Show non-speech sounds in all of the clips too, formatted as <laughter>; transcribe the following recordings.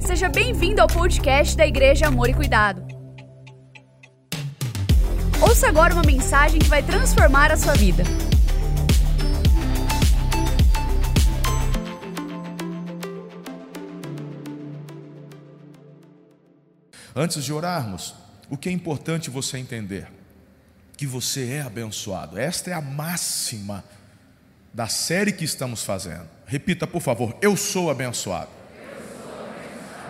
Seja bem-vindo ao podcast da Igreja Amor e Cuidado. Ouça agora uma mensagem que vai transformar a sua vida. Antes de orarmos, o que é importante você entender? Que você é abençoado. Esta é a máxima da série que estamos fazendo. Repita, por favor: Eu sou abençoado.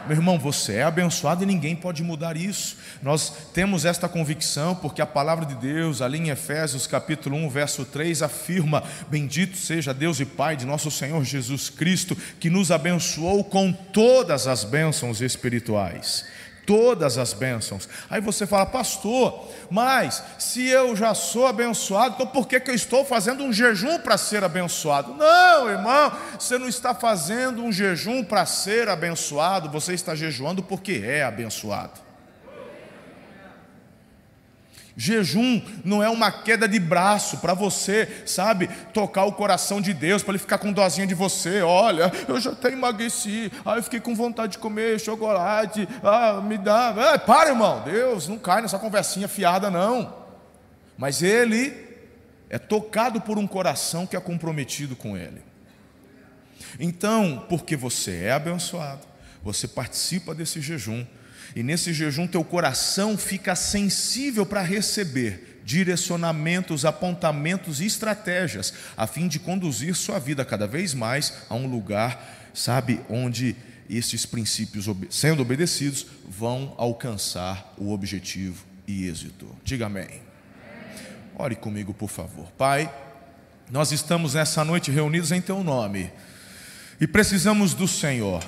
Meu irmão, você é abençoado e ninguém pode mudar isso. Nós temos esta convicção porque a palavra de Deus, ali em Efésios capítulo 1, verso 3, afirma: Bendito seja Deus e Pai de nosso Senhor Jesus Cristo, que nos abençoou com todas as bênçãos espirituais todas as bênçãos. Aí você fala, pastor, mas se eu já sou abençoado, então por que, que eu estou fazendo um jejum para ser abençoado? Não, irmão, você não está fazendo um jejum para ser abençoado, você está jejuando porque é abençoado. Jejum não é uma queda de braço para você, sabe, tocar o coração de Deus, para ele ficar com dozinha de você. Olha, eu já até emagreci, ah, eu fiquei com vontade de comer chocolate, ah, me dá. Ah, para, irmão, Deus, não cai nessa conversinha fiada, não. Mas ele é tocado por um coração que é comprometido com ele. Então, porque você é abençoado, você participa desse jejum, e nesse jejum teu coração fica sensível para receber direcionamentos, apontamentos e estratégias, a fim de conduzir sua vida cada vez mais a um lugar, sabe, onde estes princípios, sendo obedecidos, vão alcançar o objetivo e êxito. Diga amém. Ore comigo, por favor. Pai, nós estamos nessa noite reunidos em Teu nome e precisamos do Senhor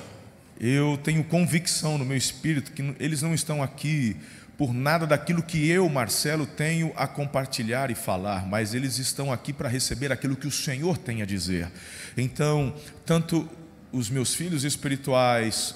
eu tenho convicção no meu espírito que eles não estão aqui por nada daquilo que eu, Marcelo, tenho a compartilhar e falar, mas eles estão aqui para receber aquilo que o Senhor tem a dizer. Então, tanto os meus filhos espirituais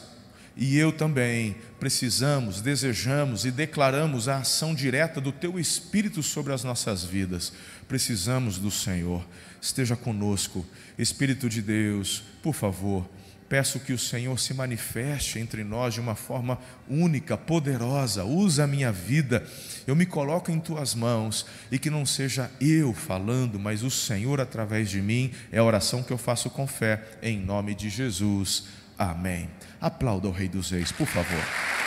e eu também precisamos, desejamos e declaramos a ação direta do Teu Espírito sobre as nossas vidas. Precisamos do Senhor. Esteja conosco, Espírito de Deus, por favor Peço que o Senhor se manifeste entre nós de uma forma única, poderosa. Usa a minha vida. Eu me coloco em tuas mãos e que não seja eu falando, mas o Senhor através de mim. É a oração que eu faço com fé em nome de Jesus. Amém. Aplauda o Rei dos Reis, por favor.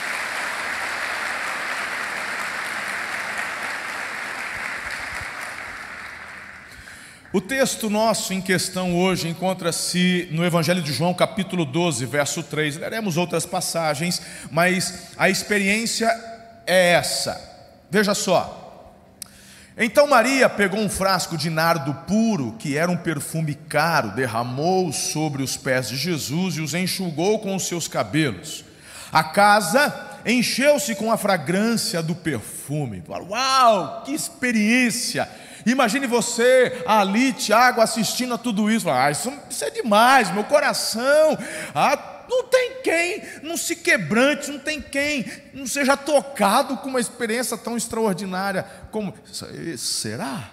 O texto nosso em questão hoje encontra-se no Evangelho de João, capítulo 12, verso 3. Leremos outras passagens, mas a experiência é essa. Veja só. Então Maria pegou um frasco de nardo puro, que era um perfume caro, derramou sobre os pés de Jesus e os enxugou com os seus cabelos. A casa encheu-se com a fragrância do perfume. Uau, que experiência! Imagine você ali, Tiago, assistindo a tudo isso. Ah, isso, isso é demais, meu coração. Ah, não tem quem não se quebrante, não tem quem não seja tocado com uma experiência tão extraordinária como. Será?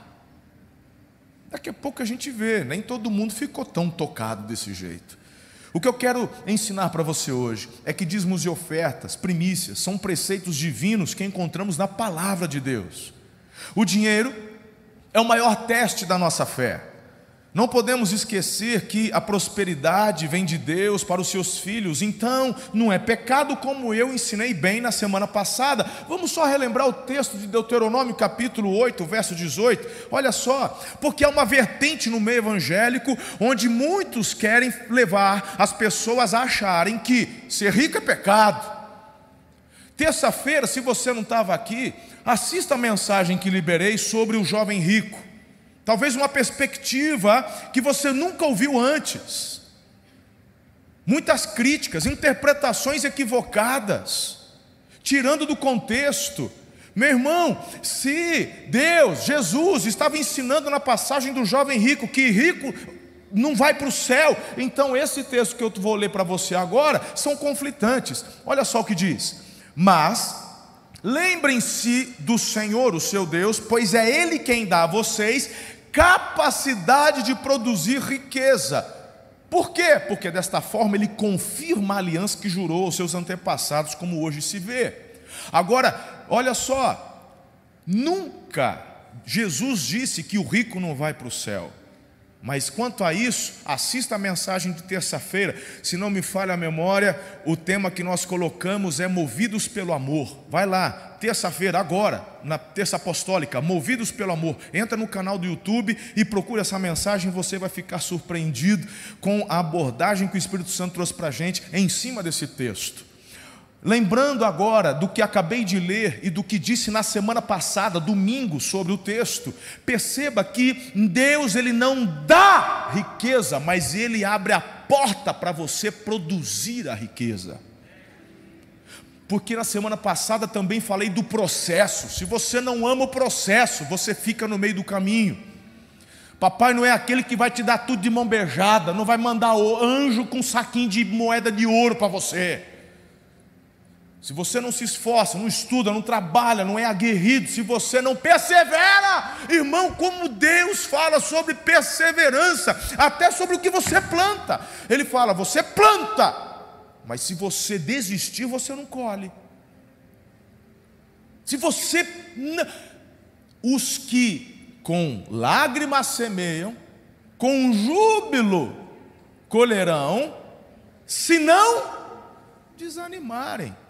Daqui a pouco a gente vê, nem todo mundo ficou tão tocado desse jeito. O que eu quero ensinar para você hoje é que dízimos e ofertas, primícias, são preceitos divinos que encontramos na palavra de Deus. O dinheiro é o maior teste da nossa fé. Não podemos esquecer que a prosperidade vem de Deus para os seus filhos, então não é pecado, como eu ensinei bem na semana passada. Vamos só relembrar o texto de Deuteronômio, capítulo 8, verso 18. Olha só, porque há uma vertente no meio evangélico onde muitos querem levar as pessoas a acharem que ser rico é pecado. Terça-feira, se você não estava aqui, assista a mensagem que liberei sobre o jovem rico. Talvez uma perspectiva que você nunca ouviu antes. Muitas críticas, interpretações equivocadas, tirando do contexto. Meu irmão, se Deus, Jesus, estava ensinando na passagem do jovem rico que rico não vai para o céu, então esse texto que eu vou ler para você agora são conflitantes. Olha só o que diz: Mas Lembrem-se do Senhor, o seu Deus, pois é Ele quem dá a vocês capacidade de produzir riqueza. Por quê? Porque desta forma ele confirma a aliança que jurou aos seus antepassados, como hoje se vê. Agora, olha só, nunca Jesus disse que o rico não vai para o céu. Mas quanto a isso, assista a mensagem de terça-feira. Se não me falha a memória, o tema que nós colocamos é Movidos pelo Amor. Vai lá, terça-feira, agora, na terça apostólica, Movidos pelo Amor. Entra no canal do YouTube e procura essa mensagem. Você vai ficar surpreendido com a abordagem que o Espírito Santo trouxe para a gente em cima desse texto. Lembrando agora do que acabei de ler e do que disse na semana passada, domingo, sobre o texto, perceba que Deus ele não dá riqueza, mas ele abre a porta para você produzir a riqueza. Porque na semana passada também falei do processo. Se você não ama o processo, você fica no meio do caminho. Papai não é aquele que vai te dar tudo de mão beijada, não vai mandar o anjo com um saquinho de moeda de ouro para você. Se você não se esforça, não estuda, não trabalha, não é aguerrido, se você não persevera, irmão, como Deus fala sobre perseverança, até sobre o que você planta. Ele fala: você planta, mas se você desistir, você não colhe. Se você. Os que com lágrimas semeiam, com júbilo colherão, se não desanimarem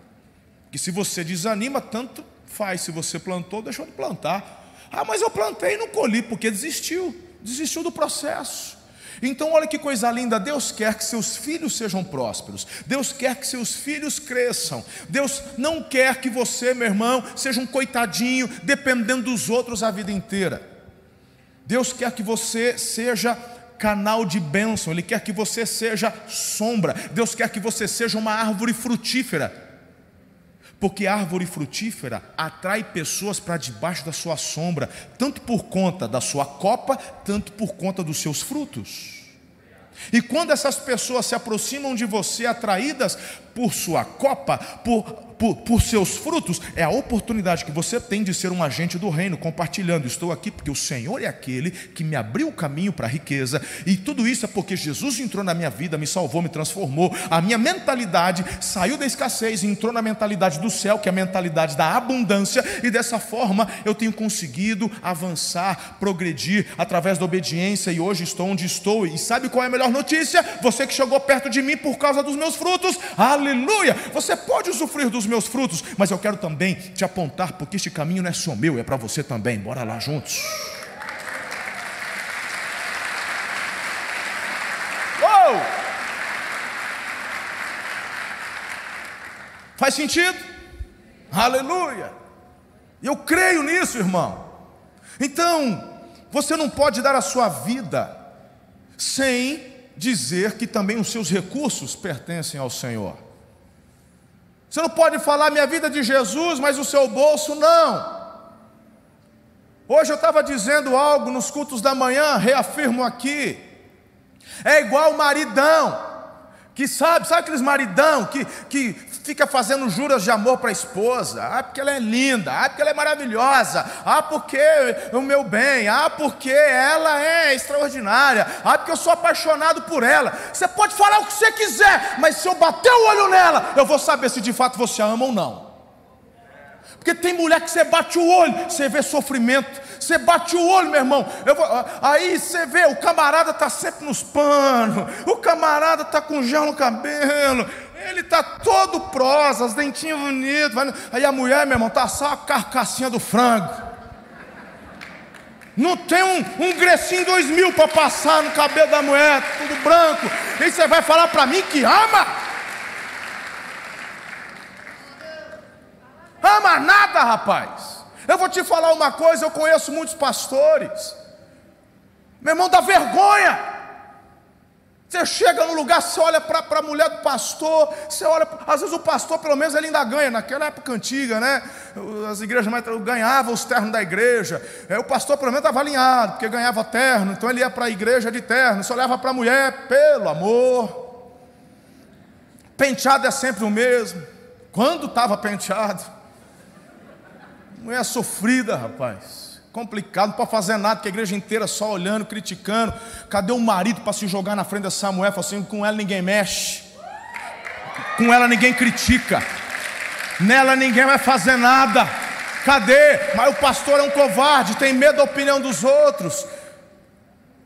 que se você desanima, tanto faz. Se você plantou, deixou de plantar. Ah, mas eu plantei e não colhi, porque desistiu. Desistiu do processo. Então, olha que coisa linda. Deus quer que seus filhos sejam prósperos. Deus quer que seus filhos cresçam. Deus não quer que você, meu irmão, seja um coitadinho, dependendo dos outros a vida inteira. Deus quer que você seja canal de bênção, Ele quer que você seja sombra, Deus quer que você seja uma árvore frutífera. Porque árvore frutífera atrai pessoas para debaixo da sua sombra, tanto por conta da sua copa, tanto por conta dos seus frutos. E quando essas pessoas se aproximam de você atraídas por sua copa, por por, por, seus frutos, é a oportunidade que você tem de ser um agente do reino, compartilhando. Estou aqui porque o Senhor é aquele que me abriu o caminho para a riqueza, e tudo isso é porque Jesus entrou na minha vida, me salvou, me transformou. A minha mentalidade saiu da escassez e entrou na mentalidade do céu, que é a mentalidade da abundância, e dessa forma eu tenho conseguido avançar, progredir através da obediência, e hoje estou onde estou. E sabe qual é a melhor notícia? Você que chegou perto de mim por causa dos meus frutos, aleluia! Você pode usufruir dos os meus frutos, mas eu quero também te apontar, porque este caminho não é só meu, é para você também. Bora lá juntos. Uou! Faz sentido? Aleluia! Eu creio nisso, irmão. Então, você não pode dar a sua vida sem dizer que também os seus recursos pertencem ao Senhor. Você não pode falar minha vida de Jesus, mas o seu bolso não. Hoje eu estava dizendo algo nos cultos da manhã, reafirmo aqui. É igual o maridão, que sabe, sabe aqueles maridão que, que fica fazendo juras de amor para a esposa. Ah, porque ela é linda. Ah, porque ela é maravilhosa. Ah, porque o meu bem. Ah, porque ela é extraordinária. Ah, porque eu sou apaixonado por ela. Você pode falar o que você quiser, mas se eu bater o olho nela, eu vou saber se de fato você a ama ou não. Porque tem mulher que você bate o olho, você vê sofrimento, você bate o olho, meu irmão. Vou, aí você vê, o camarada está sempre nos panos, o camarada está com gel no cabelo, ele está todo prosa, os dentinhos bonitos. Aí a mulher, meu irmão, está só a carcassinha do frango. Não tem um, um Grecinho 2000 para passar no cabelo da mulher, tudo branco. E você vai falar para mim que ama? Ama nada, rapaz. Eu vou te falar uma coisa, eu conheço muitos pastores. Meu irmão, dá vergonha. Você chega no lugar, você olha para a mulher do pastor, você olha, às vezes o pastor, pelo menos, ele ainda ganha, naquela época antiga, né? As igrejas mais ganhavam os ternos da igreja. É, o pastor, pelo menos, estava alinhado, porque ganhava terno, então ele ia para a igreja de terno, só olhava para a mulher, pelo amor. Penteado é sempre o mesmo. Quando estava penteado? Mulher sofrida, rapaz. Complicado, não pode fazer nada, que a igreja inteira só olhando, criticando. Cadê o marido para se jogar na frente de Samuel? Falou assim: com ela ninguém mexe, com ela ninguém critica, nela ninguém vai fazer nada. Cadê? Mas o pastor é um covarde, tem medo da opinião dos outros.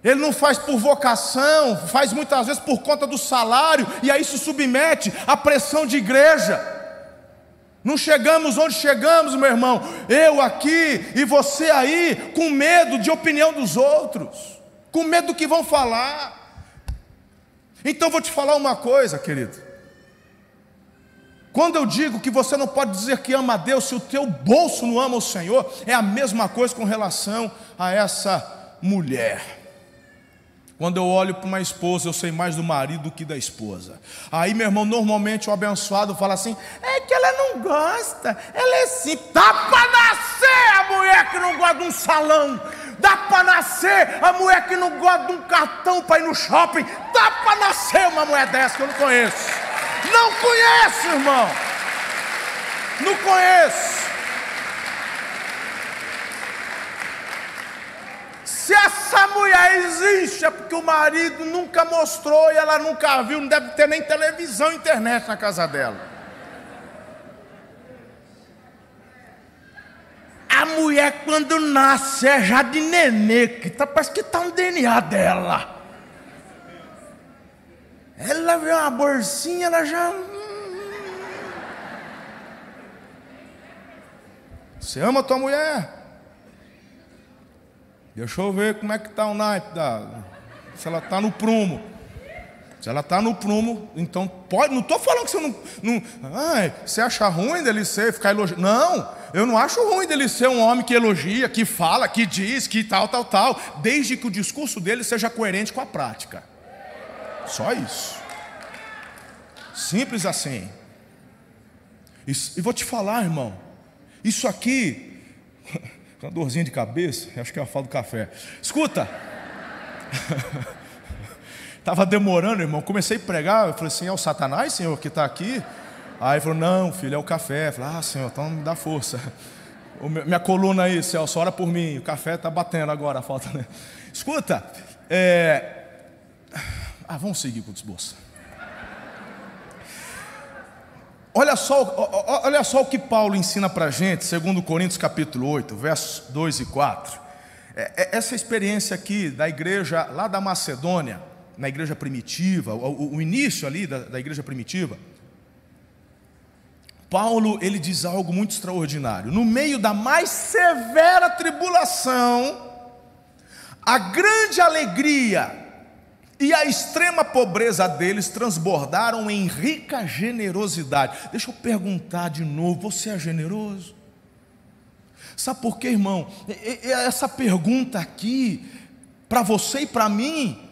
Ele não faz por vocação, faz muitas vezes por conta do salário, e aí se submete à pressão de igreja. Não chegamos onde chegamos, meu irmão, eu aqui e você aí, com medo de opinião dos outros, com medo do que vão falar. Então vou te falar uma coisa, querido. Quando eu digo que você não pode dizer que ama a Deus se o teu bolso não ama o Senhor, é a mesma coisa com relação a essa mulher. Quando eu olho para uma esposa, eu sei mais do marido do que da esposa. Aí, meu irmão, normalmente o abençoado fala assim: é que ela não gosta, ela é assim. Dá para nascer a mulher que não gosta de um salão. Dá para nascer a mulher que não gosta de um cartão para ir no shopping. Dá para nascer uma mulher dessa que eu não conheço. Não conheço, irmão. Não conheço. Se essa mulher existe, é porque o marido nunca mostrou e ela nunca viu, não deve ter nem televisão, internet na casa dela. A mulher, quando nasce, é já de nenê, que tá, parece que está no DNA dela. Ela vê uma bolsinha, ela já. Hum. Você ama a tua mulher? Deixa eu ver como é que está o naipe da. Se ela está no prumo. Se ela está no prumo, então pode. Não estou falando que você não. não ai, você acha ruim dele ser, ficar elogiando. Não, eu não acho ruim dele ser um homem que elogia, que fala, que diz, que tal, tal, tal. Desde que o discurso dele seja coerente com a prática. Só isso. Simples assim. E vou te falar, irmão. Isso aqui <laughs> uma dorzinha de cabeça, acho que é a falta do café. Escuta! <laughs> Estava demorando, irmão. Comecei a pregar, eu falei assim: é o Satanás, senhor, que está aqui? Aí ele falou: não, filho, é o café. Eu falei: ah, senhor, então me dá força. <laughs> minha coluna aí, Celso, ora por mim. O café está batendo agora, a falta. Né? Escuta, é... ah, vamos seguir com o desbolso. Olha só, olha só o que Paulo ensina para a gente, segundo Coríntios capítulo 8, versos 2 e 4. É, é, essa experiência aqui da igreja lá da Macedônia, na igreja primitiva, o, início ali da, da igreja primitiva, Paulo ele diz algo muito extraordinário. No meio da mais severa tribulação, a grande alegria e a extrema pobreza deles transbordaram em rica generosidade. Deixa eu perguntar de novo: você é generoso? Sabe por quê, irmão? Essa pergunta aqui, para você e para mim,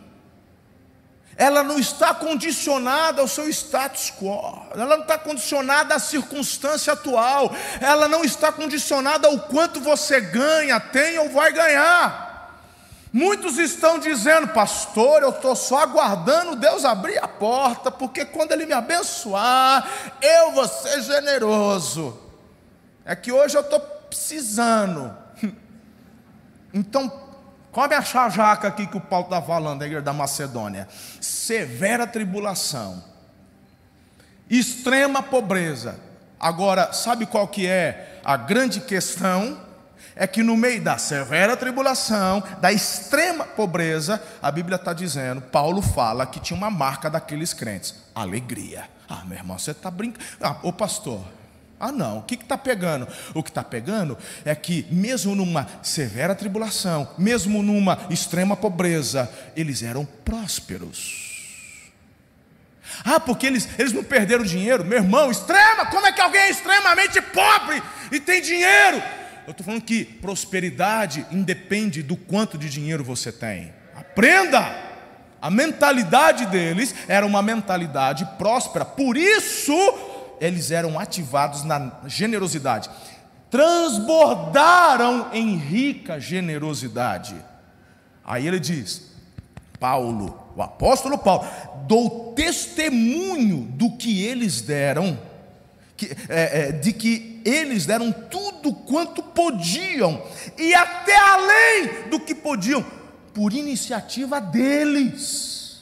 ela não está condicionada ao seu status quo, ela não está condicionada à circunstância atual, ela não está condicionada ao quanto você ganha, tem ou vai ganhar. Muitos estão dizendo, pastor, eu estou só aguardando Deus abrir a porta, porque quando Ele me abençoar, eu vou ser generoso. É que hoje eu estou precisando. <laughs> Então, come a jaca aqui que o Paulo está falando, da igreja da Macedônia. Severa tribulação, extrema pobreza. Agora, sabe qual que é a grande questão? É que no meio da severa tribulação, da extrema pobreza, a Bíblia está dizendo, Paulo fala que tinha uma marca daqueles crentes: alegria. Ah, meu irmão, você está brincando. Ah, ô pastor, ah, não, o que está pegando? O que está pegando é que, mesmo numa severa tribulação, mesmo numa extrema pobreza, eles eram prósperos. Ah, porque eles, eles não perderam dinheiro? Meu irmão, extrema, como é que alguém é extremamente pobre e tem dinheiro? Eu estou falando que prosperidade independe do quanto de dinheiro você tem. Aprenda! A mentalidade deles era uma mentalidade próspera, por isso eles eram ativados na generosidade. Transbordaram em rica generosidade. Aí ele diz: Paulo, o apóstolo Paulo, dou testemunho do que eles deram que, é, é, de que eles deram tudo quanto podiam, e até além do que podiam, por iniciativa deles,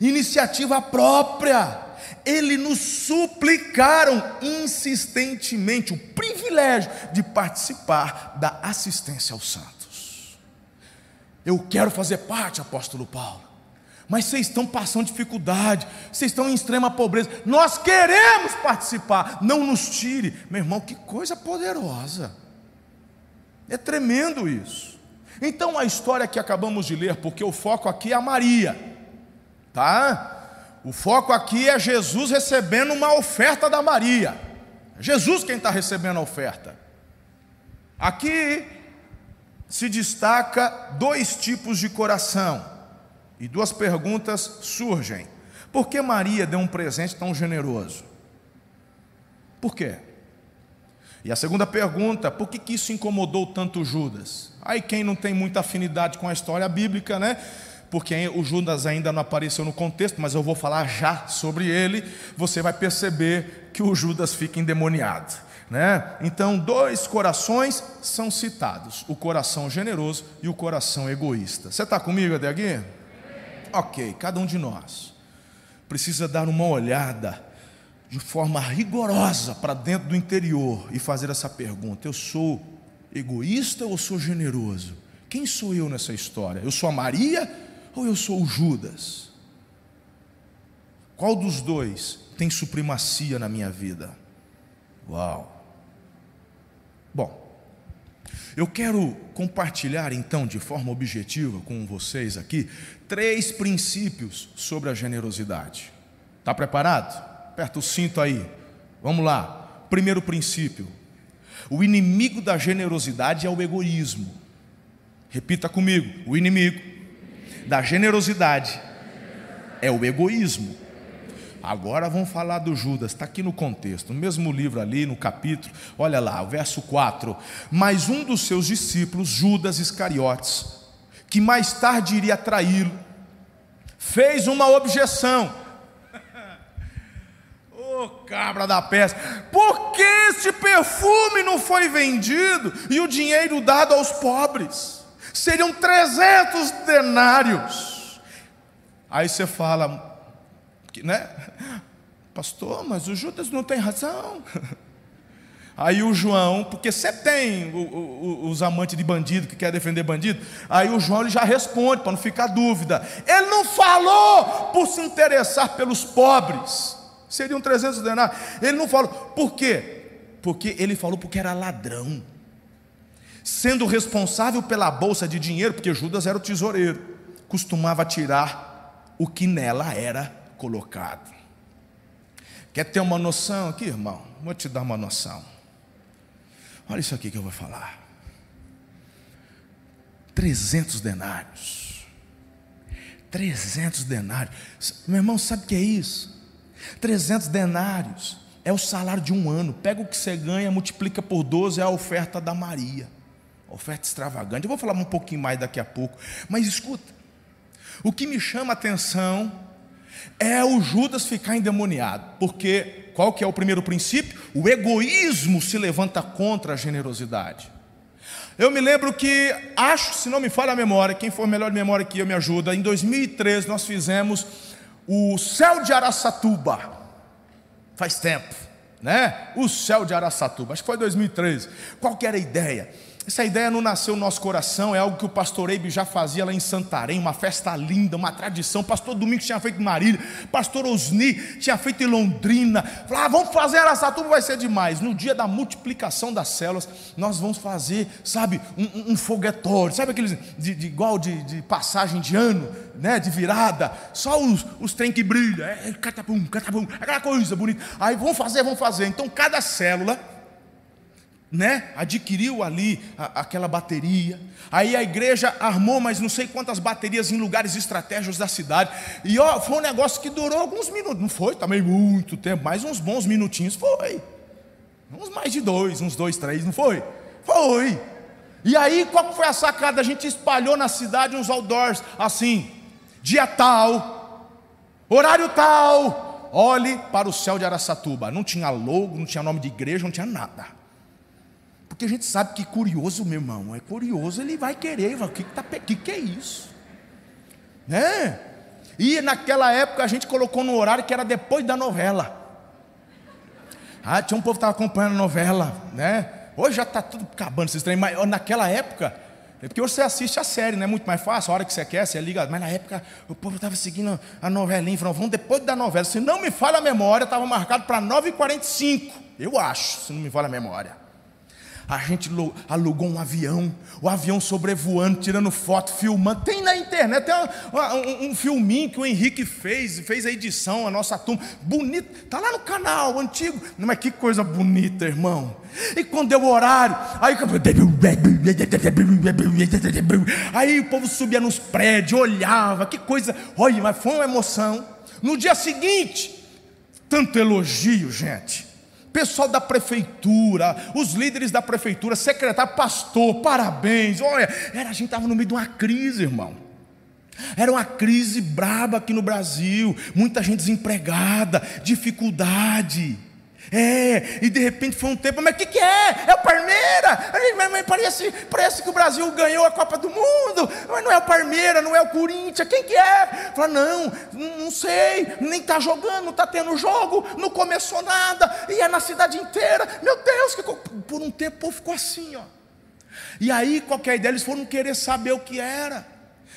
iniciativa própria. Eles nos suplicaram insistentemente o privilégio de participar da assistência aos santos. Eu quero fazer parte, apóstolo Paulo mas vocês estão passando dificuldade, vocês estão em extrema pobreza. Nós queremos participar, não nos tire. Meu irmão, que coisa poderosa. É tremendo isso. Então a história que acabamos de ler, porque o foco aqui é a Maria, tá? O foco aqui é Jesus recebendo uma oferta da Maria. É Jesus quem está recebendo a oferta. Aqui se destaca dois tipos de coração. E duas perguntas surgem. Por que Maria deu um presente tão generoso? Por quê? E a segunda pergunta, por que, que isso incomodou tanto Judas? Aí quem não tem muita afinidade com a história bíblica, né? Porque o Judas ainda não apareceu no contexto, mas eu vou falar já sobre ele, você vai perceber que o Judas fica endemoniado. Né? Então, dois corações são citados: o coração generoso e o coração egoísta. Você está comigo, Adeguinho? Ok, cada um de nós precisa dar uma olhada de forma rigorosa para dentro do interior e fazer essa pergunta: eu sou egoísta ou sou generoso? Quem sou eu nessa história? Eu sou a Maria ou eu sou o Judas? Qual dos dois tem supremacia na minha vida? Uau! Bom, eu quero compartilhar então de forma objetiva com vocês aqui três princípios sobre a generosidade. Está preparado? Aperta o cinto aí. Vamos lá. Primeiro princípio: o inimigo da generosidade é o egoísmo. Repita comigo: o inimigo da generosidade é o egoísmo. Agora vamos falar do Judas, está aqui no contexto, no mesmo livro ali, no capítulo, olha lá, o verso 4. Mas um dos seus discípulos, Judas Iscariotes, que mais tarde iria traí-lo, fez uma objeção. Ô oh, cabra da peça, por que este perfume não foi vendido e o dinheiro dado aos pobres? Seriam 300 denários. Aí você fala, né? Pastor, mas o Judas não tem razão. <laughs> Aí o João, porque sempre tem os amantes de bandido que quer defender bandido, aí o João ele já responde, para não ficar dúvida. Ele não falou por se interessar pelos pobres, seriam 300 denários. Ele não falou, por quê? Porque ele falou porque era ladrão, sendo responsável pela bolsa de dinheiro, porque Judas era o tesoureiro, costumava tirar o que nela era colocado. Quer ter uma noção aqui, irmão? Vou te dar uma noção. Olha isso aqui que eu vou falar. 300 denários. 300 denários. Meu irmão, sabe o que é isso? 300 denários é o salário de um ano. Pega o que você ganha, multiplica por 12, é a oferta da Maria. Oferta extravagante. Eu vou falar um pouquinho mais daqui a pouco. Mas escuta, o que me chama a atenção é o Judas ficar endemoniado, porque qual que é o primeiro princípio? O egoísmo se levanta contra a generosidade. Eu me lembro que, acho, se não me falha a memória, quem for melhor de memória aqui eu me ajuda, em 2013 nós fizemos o Céu de Araçatuba, faz tempo, né? O Céu de Araçatuba, acho que foi 2013. Qual que era a ideia? Essa ideia não nasceu no nosso coração, é algo que o pastor Eibe já fazia lá em Santarém, uma festa linda, uma tradição. Pastor Domingos tinha feito em Marília, pastor Osni tinha feito em Londrina. Falava, ah, vamos fazer Araçatuba, vai ser demais. No dia da multiplicação das células, nós vamos fazer, sabe, um, um foguetório, sabe aqueles de, de igual de, de, passagem de ano, né, de virada, só os, os trem que brilham, é, catapum, catapum, aquela coisa bonita. Aí vamos fazer, vamos fazer. Então cada célula né, adquiriu ali a, aquela bateria. Aí a igreja armou mas não sei quantas baterias em lugares estratégicos da cidade. E ó, foi um negócio que durou alguns minutos. Não foi também muito tempo, mas uns bons minutinhos foi. Uns mais de dois, uns dois, três, não foi? Foi. E aí, qual foi a sacada? A gente espalhou na cidade uns outdoors assim, dia tal, horário tal, olhe para o céu de Araçatuba. Não tinha logo, não tinha nome de igreja, não tinha nada. Porque a gente sabe que curioso, meu irmão, é curioso, ele vai querer, o que, que, tá, que, que é isso? Né? E naquela época a gente colocou no horário que era depois da novela. Ah, tinha um povo que estava acompanhando a novela, né? Hoje já está tudo acabando esses trem, mas naquela época, é porque você assiste a série, não é muito mais fácil, a hora que você quer, você liga, mas na época o povo estava seguindo a novelinha, falou, vamos depois da novela. Se não me falha a memória, estava marcado para 9h45, eu acho, se não me falha a memória. A gente alugou um avião, o avião sobrevoando, tirando foto, filmando. Tem na internet, tem um, um, filminho que o Henrique fez, fez a edição, a nossa turma. Bonito, está lá no canal antigo. Mas que coisa bonita, irmão. E quando deu o horário, aí, aí o povo subia nos prédios, olhava, que coisa. Olha, mas foi uma emoção. No dia seguinte, tanto elogio, gente pessoal da prefeitura, os líderes da prefeitura, secretário, pastor, parabéns. Olha, era, a gente estava no meio de uma crise, irmão. Era uma crise braba aqui no Brasil, muita gente desempregada, dificuldade. É, e de repente foi um tempo, mas o que, que é? É o Parmeira? Mas parece, parece que o Brasil ganhou a Copa do Mundo, mas não é o Parmeira, não é o Corinthians, quem que é? Fala, não, não sei, nem está jogando, não está tendo jogo, não começou nada, e é na cidade inteira. Meu Deus, que por um tempo o povo ficou assim, ó. E aí, qualquer ideia, eles foram querer saber o que era.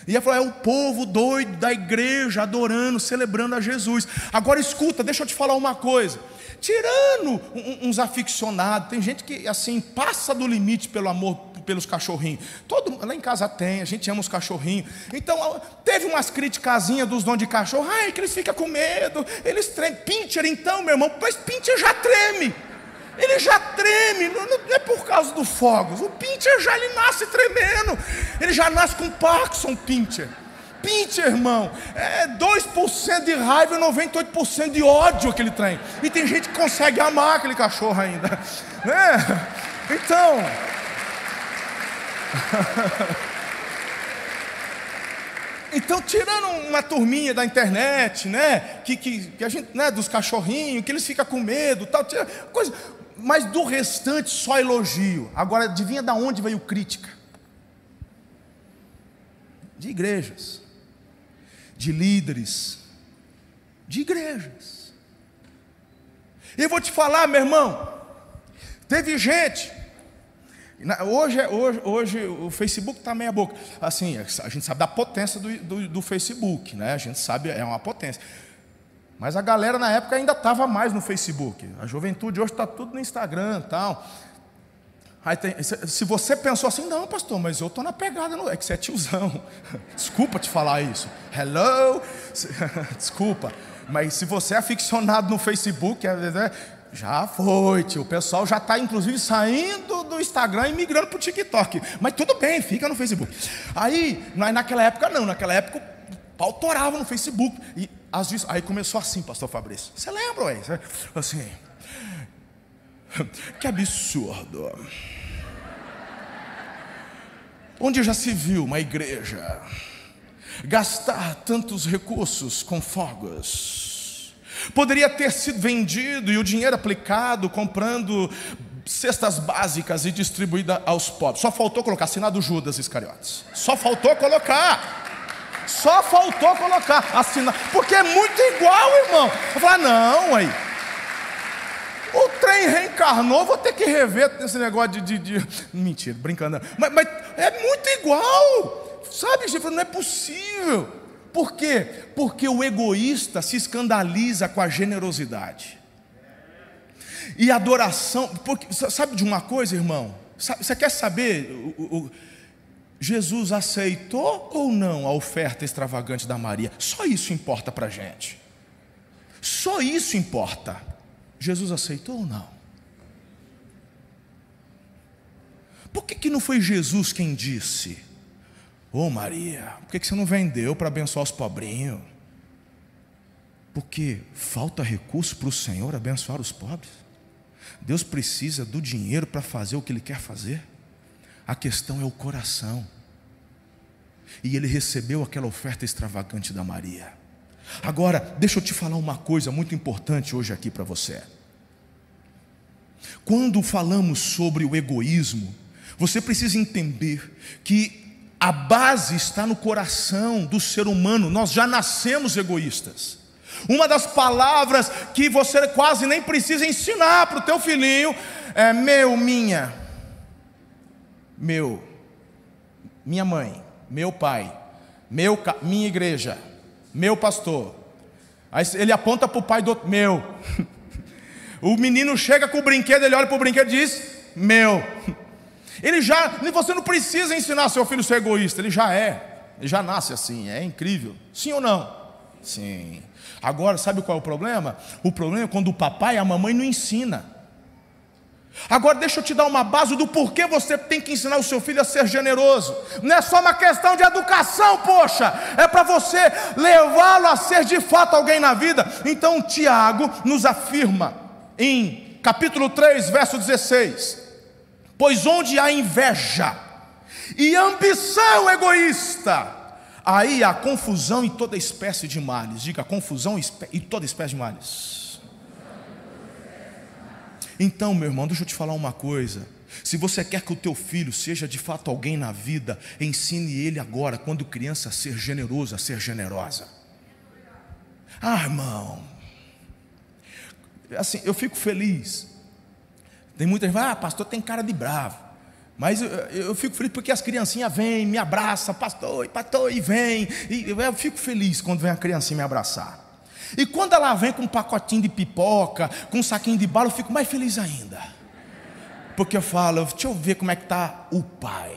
E ela falou: é o povo doido da igreja adorando, celebrando a Jesus. Agora escuta, deixa eu te falar uma coisa tirando uns aficionados. Tem gente que assim passa do limite pelo amor pelos cachorrinhos. Todo lá em casa tem, a gente ama os cachorrinhos. Então teve umas criticazinhas dos donos de cachorro, ai que eles ficam com medo, eles tremem. Pincher então, meu irmão, pois Pincher já treme. Ele já treme, não, não é por causa do fogos. O Pincher já ele nasce tremendo. Ele já nasce com Parkinson, Pincher. Pincher, irmão, é 2% de raiva e 98% de ódio aquele trem. E tem gente que consegue amar aquele cachorro ainda. <laughs> Né? Então. <laughs> Então, tirando uma turminha da internet, né, que, que, que a gente, né, dos cachorrinhos, que eles ficam com medo, tal, coisa, mas do restante só elogio. Agora, adivinha da onde veio crítica? De igrejas de líderes, de igrejas. E vou te falar, meu irmão, teve gente. Hoje, é, hoje, hoje o Facebook está meia boca. Assim, a gente sabe da potência do, do, do Facebook, né? A gente sabe, é uma potência. Mas a galera na época ainda estava mais no Facebook. A juventude hoje está tudo no Instagram tal. Tem, se você pensou assim, não, pastor, mas eu estou na pegada, é que você é tiozão. <laughs> Desculpa te falar isso. Hello? <laughs> Desculpa. Mas se você é aficionado no Facebook, é, é, já foi, tio. O pessoal já está, inclusive, saindo do Instagram e migrando para o TikTok. Mas tudo bem, fica no Facebook. Aí, naquela época, não. Naquela época, o pau torava no Facebook. E aí começou assim, pastor Fabrício. Você lembra, ué? Assim. <laughs> Que absurdo. Onde já se viu uma igreja gastar tantos recursos com fogos? Poderia ter sido vendido e o dinheiro aplicado comprando cestas básicas e distribuída aos pobres. Só faltou colocar assinado Judas Iscariotes. Só faltou colocar. Só faltou colocar assinar, porque é muito igual, irmão. Eu falar, não, aí. O trem reencarnou, vou ter que rever esse negócio de. de, de... Mentira, brincando. Mas, mas, é muito igual. Sabe, gente? Não é possível. Por quê? Porque o egoísta se escandaliza com a generosidade. E adoração. Porque, sabe de uma coisa, irmão? Você quer saber? O, o, Jesus aceitou ou não a oferta extravagante da Maria? Só isso importa para a gente. Só isso importa. Jesus aceitou ou não? Por que, que não foi Jesus quem disse? Ô oh, Maria, por que, que você não vendeu para abençoar os pobrinhos? Porque falta recurso para o Senhor abençoar os pobres. Deus precisa do dinheiro para fazer o que Ele quer fazer. A questão é o coração. E ele recebeu aquela oferta extravagante da Maria. Agora, deixa eu te falar uma coisa muito importante hoje aqui para você. Quando falamos sobre o egoísmo, você precisa entender que a base está no coração do ser humano, nós já nascemos egoístas. Uma das palavras que você quase nem precisa ensinar para o teu filhinho é meu, minha, meu, minha mãe, meu pai, meu, minha igreja, meu pastor. Aí ele aponta para o pai do outro, meu. <laughs> O menino chega com o brinquedo, ele olha para o brinquedo e diz, meu. Ele já, você não precisa ensinar seu filho a ser egoísta, ele já é, ele já nasce assim, é incrível. Sim ou não? Sim. Agora, sabe qual é o problema? O problema é quando o papai e a mamãe não ensina. Agora deixa eu te dar uma base do porquê você tem que ensinar o seu filho a ser generoso. Não é só uma questão de educação, poxa, é para você levá-lo a ser de fato alguém na vida. Então Tiago nos afirma em capítulo 3, verso 16: Pois onde há inveja e ambição egoísta, aí há confusão e toda espécie de males. Diga confusão e toda espécie de males. Então, meu irmão, deixa eu te falar uma coisa. Se você quer que o teu filho seja de fato alguém na vida, ensine ele agora, quando criança, a ser generoso, a ser generosa. Ah, irmão. Assim, eu fico feliz. Tem muita gente, ah, pastor tem cara de bravo. Mas eu, eu fico feliz porque as criancinhas vêm, me abraçam, pastor, pastor, e vem. E eu fico feliz quando vem a criancinha me abraçar. E quando ela vem com um pacotinho de pipoca, com um saquinho de bala, eu fico mais feliz ainda. Porque eu falo, deixa eu ver como é que está o pai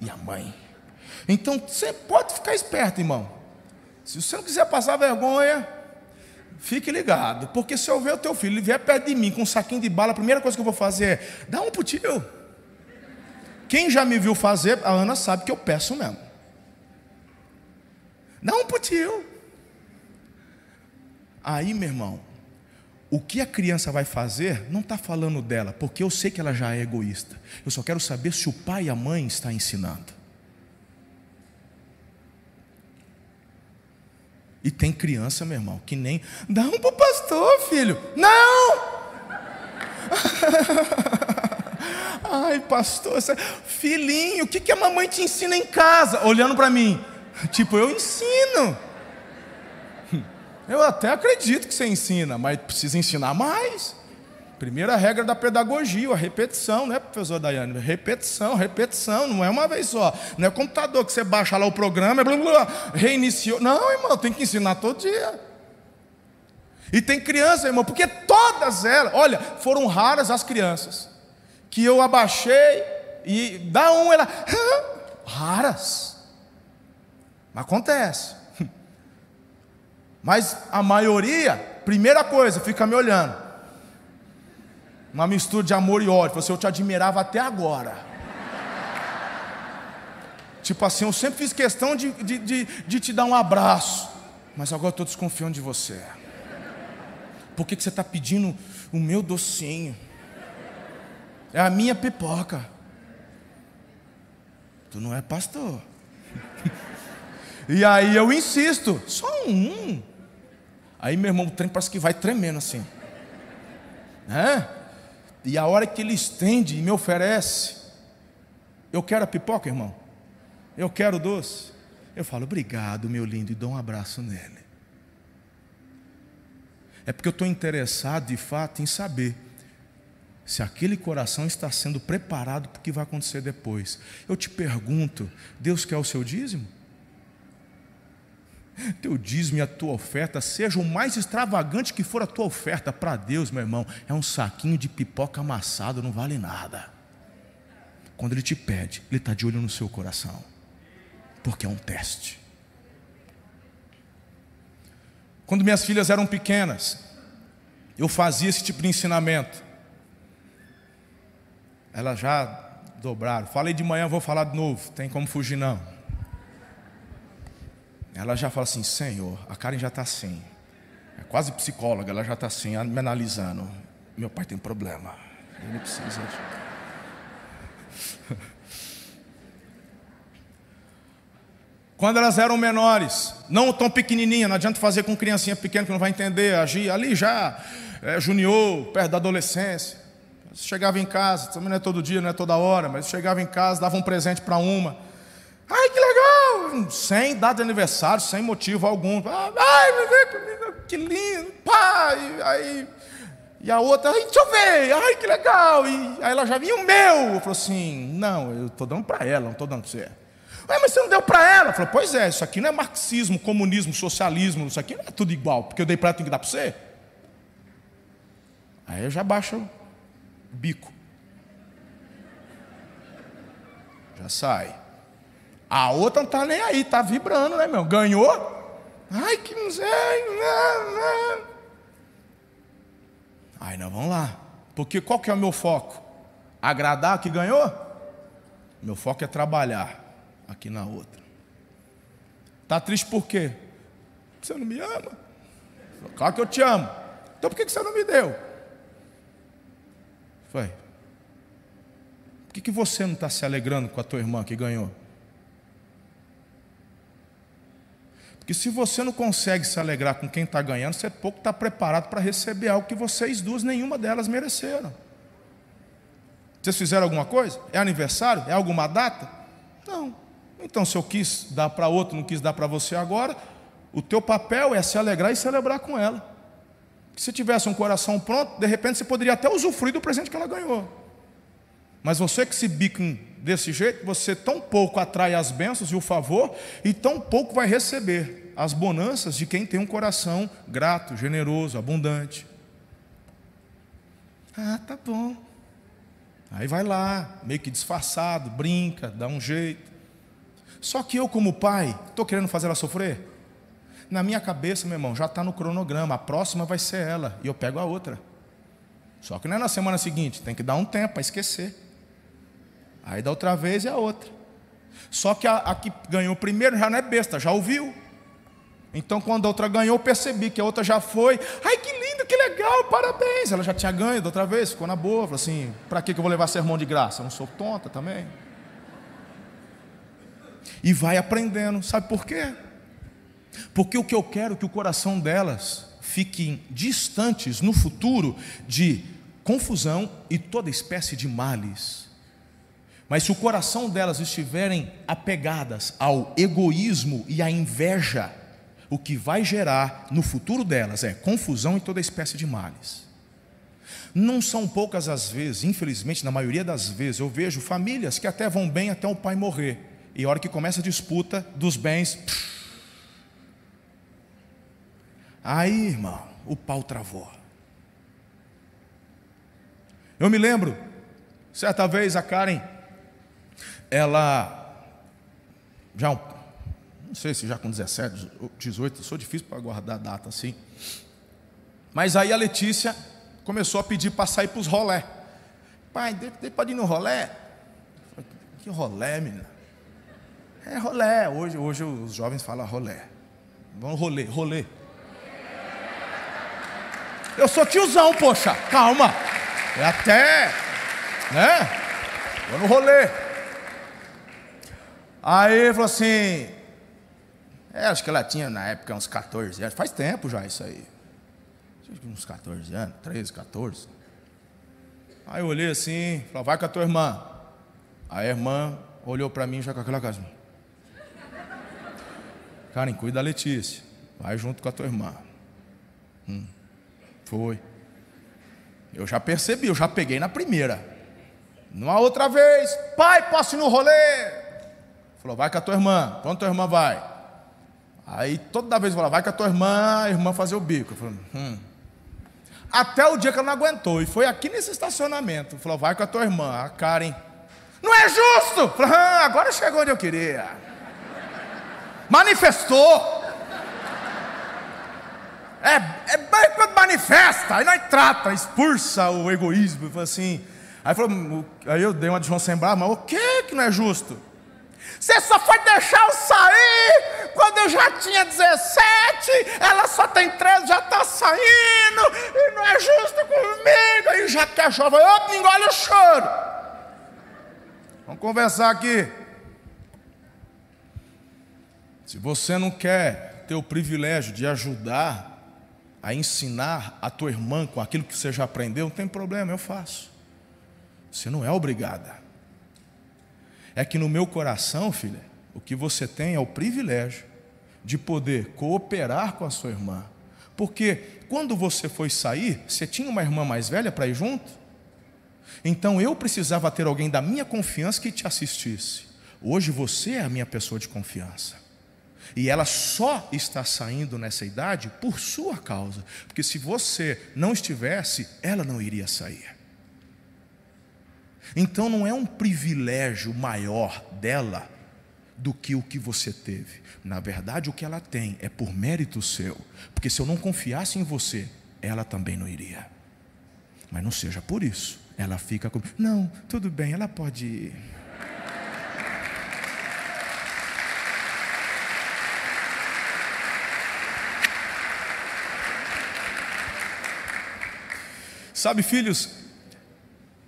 e a mãe. Então você pode ficar esperto, irmão. Se você não quiser passar vergonha, fique ligado. Porque se eu ver o teu filho, ele vier perto de mim com um saquinho de bala, a primeira coisa que eu vou fazer é dá um pro tio. Quem já me viu fazer, a Ana sabe que eu peço mesmo. Dá um pro tio. Aí, meu irmão, o que a criança vai fazer não está falando dela, porque eu sei que ela já é egoísta. Eu só quero saber se o pai e a mãe estão ensinando. E tem criança, meu irmão, que nem dá um para o pastor, filho. Não! <laughs> Ai, pastor, filhinho, o que, que a mamãe te ensina em casa? Olhando para mim, tipo, eu ensino. Eu até acredito que você ensina, mas precisa ensinar mais. Primeira regra da pedagogia, a repetição, né, professor Daiane? Repetição, repetição, não é uma vez só. Não é computador que você baixa lá o programa, blá, blá, reiniciou. Não, irmão, tem que ensinar todo dia. E tem criança, irmão, porque todas elas, olha, foram raras as crianças que eu abaixei e dá um, ela, raras. Acontece. Mas a maioria, primeira coisa, fica me olhando. Uma mistura de amor e ódio. Você, assim, eu te admirava até agora. tipo assim, eu sempre fiz questão de, de, de, de te dar um abraço. Mas agora eu estou desconfiando de você. Por que, que você está pedindo o meu docinho? É a minha pipoca. Tu não é pastor. <laughs> e aí eu insisto, só um. Aí meu irmão, o trem parece que vai tremendo assim. É? E a hora que ele estende e me oferece, eu quero a pipoca, irmão. Eu quero o doce. Eu falo, obrigado, meu lindo, e dou um abraço nele. É porque eu estou interessado, de fato, em saber se aquele coração está sendo preparado para o que vai acontecer depois. Eu te pergunto: Deus quer o seu dízimo? Teu dízimo e a tua oferta, seja o mais extravagante que for a tua oferta para Deus, meu irmão, é um saquinho de pipoca amassado, não vale nada. Quando Ele te pede, Ele está de olho no seu coração, porque é um teste. Quando minhas filhas eram pequenas, eu fazia esse tipo de ensinamento. Elas já dobraram. Falei de manhã, vou falar de novo. Tem como fugir não. Ela já fala assim: Senhor, a Karen já está assim. É quase psicóloga, ela já está assim, me analisando. Meu pai tem problema. Ele precisa. <laughs> quando elas eram menores, não tão pequenininha, não adianta fazer com criancinha pequena que não vai entender, agir ali já, é, junior, perto da adolescência. Chegava em casa, também não é todo dia, não é toda hora, mas chegava em casa, dava um presente para uma. Ai, que legal! Sem data de aniversário, sem motivo algum. Ai, que lindo, pai! Aí, e a outra, deixa eu ver, ai, que legal! E aí ela já vinha o meu. Eu falei assim: não, eu estou dando para ela, não estou dando para você. Ué, mas você não deu para ela? Falei, pois é, isso aqui não é marxismo, comunismo, socialismo, isso aqui não é tudo igual, porque eu dei para ela, tem que dar para você. Aí eu já baixo o bico. Já sai. A outra não está nem aí, está vibrando, né, meu? Ganhou? Ai, que sei. Não, não. Aí nós vamos lá. Porque qual que é o meu foco? Agradar que ganhou? Meu foco é trabalhar aqui na outra. Está triste por quê? Você não me ama? Claro que eu te amo. Então por que você não me deu? Foi. Por que você não está se alegrando com a tua irmã que ganhou? Porque se você não consegue se alegrar com quem está ganhando, você pouco está preparado para receber algo que vocês duas, nenhuma delas mereceram. Vocês fizeram alguma coisa? É aniversário? É alguma data? Não. Então, se eu quis dar para outro, não quis dar para você agora, o teu papel é se alegrar e celebrar com ela. Se tivesse um coração pronto, de repente você poderia até usufruir do presente que ela ganhou. Mas você que se bica desse jeito, você tão pouco atrai as bênçãos e o favor, e tão pouco vai receber as bonanças de quem tem um coração grato, generoso, abundante. Ah, tá bom. Aí vai lá, meio que disfarçado, brinca, dá um jeito. Só que eu, como pai, estou querendo fazer ela sofrer? Na minha cabeça, meu irmão, já está no cronograma. A próxima vai ser ela. E eu pego a outra. Só que não é na semana seguinte, tem que dar um tempo para esquecer. Aí da outra vez é a outra. Só que a, a, que ganhou primeiro já não é besta, já ouviu. Então quando a outra ganhou, percebi que a outra já foi. Ai, que lindo, que legal, parabéns. Ela já tinha ganho da outra vez, ficou na boa. Falou assim: para que eu vou levar sermão de graça? Eu não sou tonta também. E vai aprendendo. Sabe por quê? Porque o que eu quero é que o coração delas fiquem distantes no futuro de confusão e toda espécie de males. Mas se o coração delas estiverem apegadas ao egoísmo e à inveja, o que vai gerar no futuro delas é confusão e toda espécie de males. Não são poucas as vezes, infelizmente, na maioria das vezes, eu vejo famílias que até vão bem até o pai morrer. E a hora que começa a disputa dos bens, aí, irmão, o pau travou. Eu me lembro, certa vez a Karen, ela, já, não sei se já com 17, 18, sou difícil para guardar data assim. Mas aí a Letícia começou a pedir para sair para os rolé. Pai, pode ir no rolé? Que rolé, menina? É rolé. Hoje, hoje os jovens falam rolé. Vamos rolê, rolê. Eu sou tiozão, poxa, calma. É até, né? Vou no rolê. Aí ele falou assim, é, acho que ela tinha na época uns 14 anos, faz tempo já isso aí. Uns 14 anos, 13, 14. Aí eu olhei assim, falei, vai com a tua irmã. Aí a irmã olhou para mim já com aquela casa. Karen, cuida da Letícia. Vai junto com a tua irmã. Hum, foi. Eu já percebi, eu já peguei na primeira. Numa outra vez, pai, posso ir no rolê? Falou, vai com a tua irmã. Quando tua irmã vai? Aí toda vez eu falava, vai com a tua irmã, a irmã fazer o bico. Eu falei, hum. Até o dia que ela não aguentou. E foi aqui nesse estacionamento. Falou, vai com a tua irmã. A Karen, não é justo! Falei, ah, agora chegou onde eu queria manifestou. É, é bem quando manifesta, aí nós trata, expulsa o egoísmo. Falou assim. Aí, falou, aí eu dei uma de João sem mas o que que não é justo? Você só foi deixar eu sair quando eu já tinha 17, ela só tem 13, já está saindo, e não é justo comigo. Aí já quer jovem, eu engole o choro. Vamos conversar aqui. Se você não quer ter o privilégio de ajudar a ensinar a tua irmã com aquilo que você já aprendeu, não tem problema, eu faço. Você não é obrigada. É que no meu coração, filha, o que você tem é o privilégio de poder cooperar com a sua irmã. Porque quando você foi sair, você tinha uma irmã mais velha para ir junto? Então eu precisava ter alguém da minha confiança que te assistisse. Hoje você é a minha pessoa de confiança. E ela só está saindo nessa idade por sua causa. Porque se você não estivesse, ela não iria sair. Então não é um privilégio maior dela do que o que você teve. Na verdade, o que ela tem é por mérito seu. Porque se eu não confiasse em você, ela também não iria. Mas não seja por isso. Ela fica com. Não, tudo bem, ela pode ir. Sabe, filhos,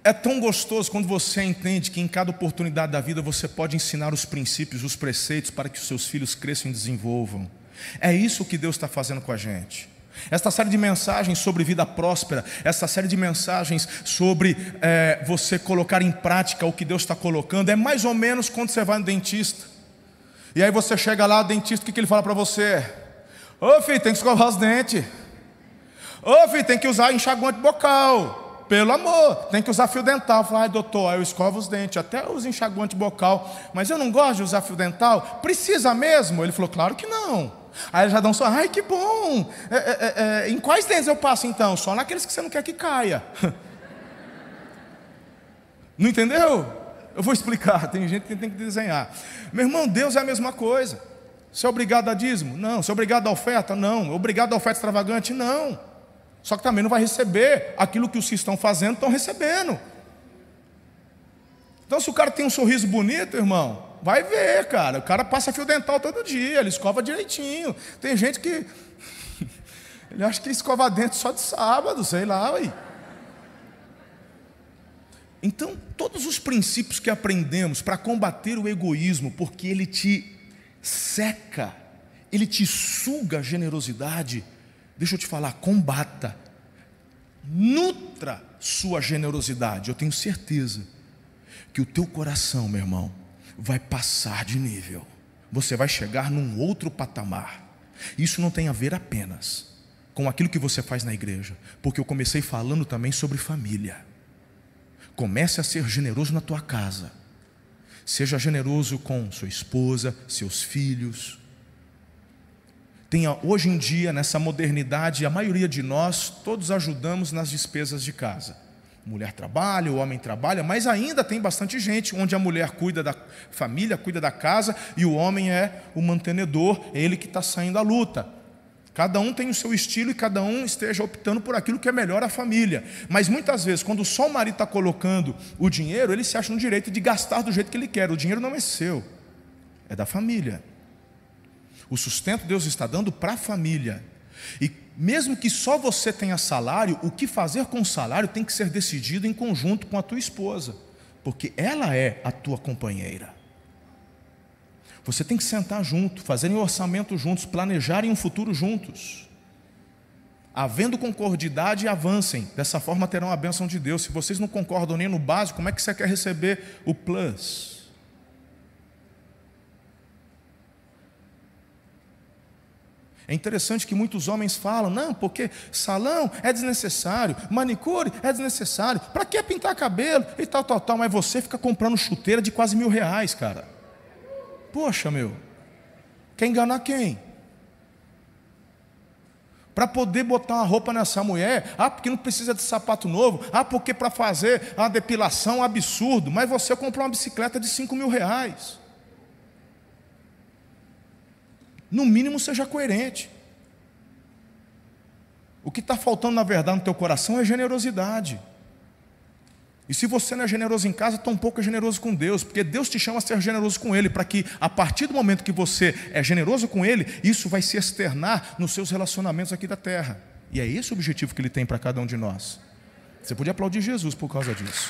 é tão gostoso quando você entende que em cada oportunidade da vida você pode ensinar os princípios, os preceitos para que os seus filhos cresçam e desenvolvam. É isso que Deus está fazendo com a gente. Esta série de mensagens sobre vida próspera, essa série de mensagens sobre é, você colocar em prática o que Deus está colocando, é mais ou menos quando você vai no dentista. E aí você chega lá, o dentista, o que, que ele fala para você? Ô filho, tem que escovar os dentes. Ô filho, tem que usar enxaguante bocal. Pelo amor, tem que usar fio dental. Fala, ai doutor, eu escovo os dentes, até uso enxaguante bocal, mas eu não gosto de usar fio dental. Precisa mesmo? Ele falou, claro que não. Aí já dão só, ai que bom. É, é, é, é, em quais dentes eu passo então? Só naqueles que você não quer que caia. <laughs> Não entendeu? Eu vou explicar, tem gente que tem que desenhar. Meu irmão, Deus é a mesma coisa. Você é obrigado a dízimo? Não. Você é obrigado a oferta? Não. Obrigado a oferta extravagante? Não. Só que também não vai receber aquilo que os que estão fazendo estão recebendo. Então, se o cara tem um sorriso bonito, irmão, vai ver, cara. O cara passa fio dental todo dia, ele escova direitinho. Tem gente que. <laughs> ele acha que escova dente só de sábado, sei lá. Ué. Então, todos os princípios que aprendemos para combater o egoísmo, porque ele te seca, ele te suga a generosidade, Deixa eu te falar, combata, nutra sua generosidade. Eu tenho certeza que o teu coração, meu irmão, vai passar de nível. Você vai chegar num outro patamar. Isso não tem a ver apenas com aquilo que você faz na igreja, porque eu comecei falando também sobre família. Comece a ser generoso na tua casa. Seja generoso com sua esposa, seus filhos, tem, hoje em dia, nessa modernidade, a maioria de nós, todos ajudamos nas despesas de casa. Mulher trabalha, o homem trabalha, mas ainda tem bastante gente onde a mulher cuida da família, cuida da casa e o homem é o mantenedor, é ele que está saindo à luta. Cada um tem o seu estilo e cada um esteja optando por aquilo que é melhor à família. Mas muitas vezes, quando só o marido está colocando o dinheiro, ele se acha no direito de gastar do jeito que ele quer. O dinheiro não é seu, é da família. O sustento Deus está dando para a família. E mesmo que só você tenha salário, o que fazer com o salário tem que ser decidido em conjunto com a tua esposa, porque ela é a tua companheira. Você tem que sentar junto, fazerem orçamento juntos, planejarem um futuro juntos. Havendo concordidade, avancem. Dessa forma terão a bênção de Deus. Se vocês não concordam nem no básico, como é que você quer receber o plus? É interessante que muitos homens falam, não, porque salão é desnecessário, manicure é desnecessário, para que pintar cabelo e tal, tal, tal, mas você fica comprando chuteira de quase mil reais, cara. Poxa, meu, quer enganar quem? Para poder botar uma roupa nessa mulher, ah, porque não precisa de sapato novo, ah, porque para fazer a depilação é um absurdo, mas você comprou uma bicicleta de cinco mil reais. No mínimo, seja coerente. O que está faltando, na verdade, no teu coração é generosidade. E se você não é generoso em casa, tampouco é generoso com Deus, porque Deus te chama a ser generoso com Ele, para que a partir do momento que você é generoso com Ele, isso vai se externar nos seus relacionamentos aqui da terra. E é esse o objetivo que Ele tem para cada um de nós. Você podia aplaudir Jesus por causa disso.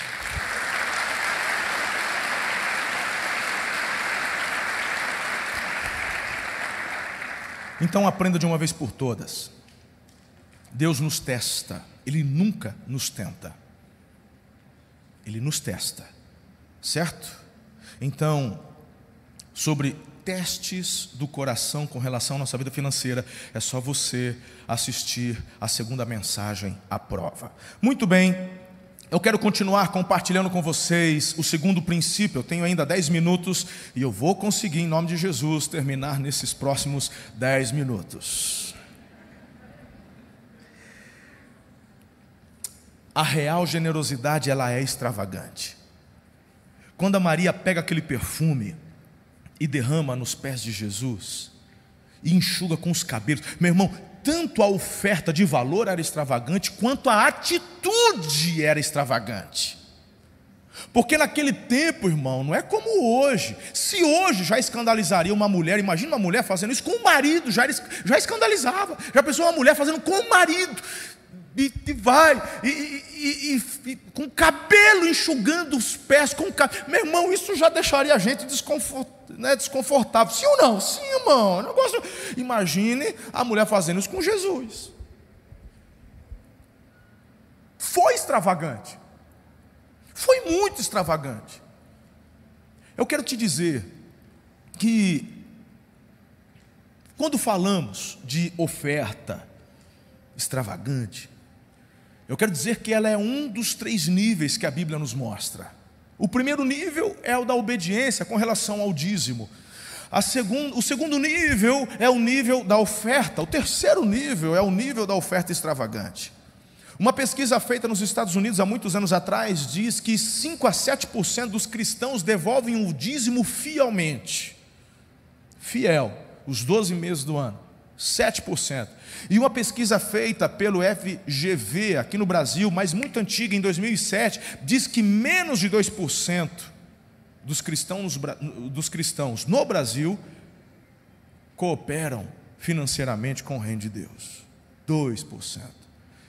Então aprenda de uma vez por todas. Deus nos testa, Ele nunca nos tenta. Ele nos testa, certo? Então, sobre testes do coração com relação à nossa vida financeira, é só você assistir a segunda mensagem à prova. Muito bem, eu quero continuar compartilhando com vocês o segundo princípio. Eu tenho ainda 10 minutos e eu vou conseguir, em nome de Jesus, terminar nesses próximos 10 minutos. A real generosidade, ela é extravagante. Quando a Maria pega aquele perfume e derrama nos pés de Jesus e enxuga com os cabelos, meu irmão, tanto a oferta de valor era extravagante, quanto a atitude era extravagante. Porque naquele tempo, irmão, não é como hoje. Se hoje já escandalizaria uma mulher, imagina uma mulher fazendo isso com o marido, já, já escandalizava. Já pensou uma mulher fazendo com o marido e, e vai, e, e, e, com cabelo enxugando os pés, com meu irmão, isso já deixaria a gente desconfort, né, desconfortável. Sim ou não? Sim, irmão. Negócio... Imagine a mulher fazendo isso com Jesus. Foi extravagante. Foi muito extravagante. Eu quero te dizer que, quando falamos de oferta extravagante, eu quero dizer que ela é um dos três níveis que a Bíblia nos mostra. O primeiro nível é o da obediência com relação ao dízimo. Segundo, o segundo nível é o nível da oferta. O terceiro nível é o nível da oferta extravagante. Uma pesquisa feita nos Estados Unidos há muitos anos atrás diz que 5 a 7% dos cristãos devolvem o dízimo fielmente. Fiel, os 12 meses do ano. 7%. E uma pesquisa feita pelo FGV aqui no Brasil, mas muito antiga, em 2007, diz que menos de 2% dos cristãos, dos cristãos no Brasil cooperam financeiramente com o reino de Deus. 2%.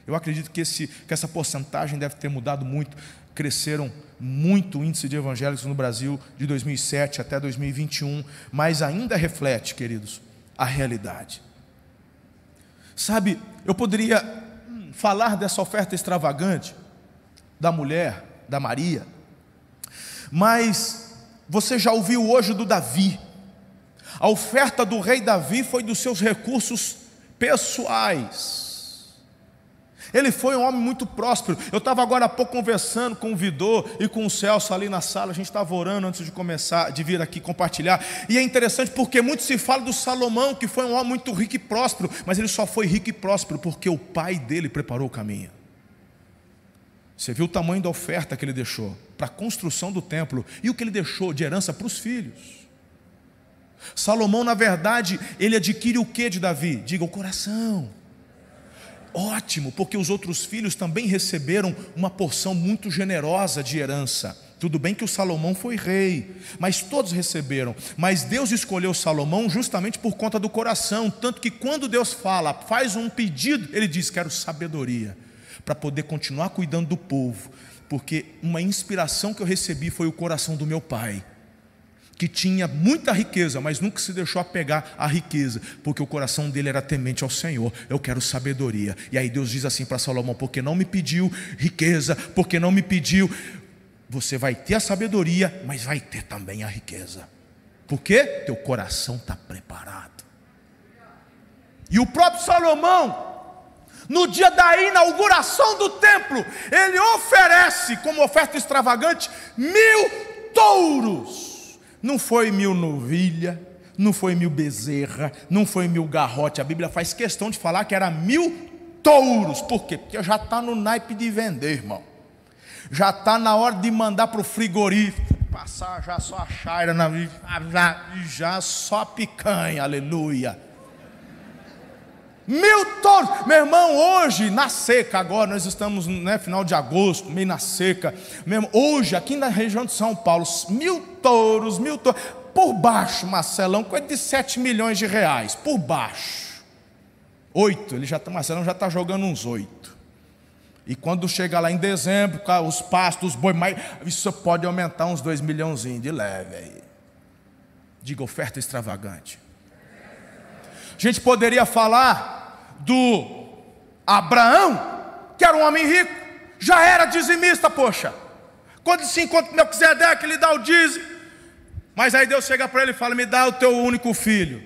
Eu acredito que, esse, que essa porcentagem deve ter mudado muito. Cresceram muito o índice de evangélicos no Brasil de 2007 até 2021, mas ainda reflete, queridos, a realidade. Sabe, eu poderia falar dessa oferta extravagante da mulher, da Maria, mas você já ouviu hoje do Davi. A oferta do rei Davi foi dos seus recursos pessoais. Ele foi um homem muito próspero. Eu estava agora há pouco conversando com o Vidor e com o Celso ali na sala. A gente estava orando antes de começar, de vir aqui compartilhar. E é interessante porque muito se fala do Salomão, que foi um homem muito rico e próspero, mas ele só foi rico e próspero porque o pai dele preparou o caminho. Você viu o tamanho da oferta que ele deixou para a construção do templo e o que ele deixou de herança para os filhos. Salomão, na verdade, ele adquire o que de Davi? Diga o coração. Ótimo, porque os outros filhos também receberam uma porção muito generosa de herança. Tudo bem que o Salomão foi rei, mas todos receberam. Mas Deus escolheu Salomão justamente por conta do coração. Tanto que quando Deus fala, faz um pedido, ele diz: Quero sabedoria, para poder continuar cuidando do povo. Porque uma inspiração que eu recebi foi o coração do meu pai que tinha muita riqueza, mas nunca se deixou apegar à riqueza, porque o coração dele era temente ao Senhor. Eu quero sabedoria. E aí Deus diz assim para Salomão: porque não me pediu riqueza, porque não me pediu. Você vai ter a sabedoria, mas vai ter também a riqueza. Porque teu coração está preparado. E o próprio Salomão, no dia da inauguração do templo, ele oferece como oferta extravagante mil touros não foi mil novilha, não foi mil bezerra, não foi mil garrote. A Bíblia faz questão de falar que era mil touros. Por quê? Porque já está no naipe de vender, irmão. Já está na hora de mandar para o frigorífico. Passar já só a chaira, na, já só a picanha, aleluia. Mil touros, meu irmão, hoje na seca, agora nós estamos né, final de agosto, meio na seca. Mesmo, hoje, aqui na região de São Paulo, mil touros, mil touros, por baixo, Marcelão, coisa de 7 milhões de reais, por baixo. Oito, ele já tá, Marcelão já está jogando uns oito. E quando chega lá em dezembro, os pastos, os boi, mais, isso pode aumentar uns dois milhãozinhos de leve aí. Diga oferta extravagante. Gente poderia falar do Abraão, que era um homem rico, já era dizimista, poxa. Quando se encontra Melquisedeque, ele dá o dízimo. Mas aí Deus chega para ele e fala: Me dá o teu único filho.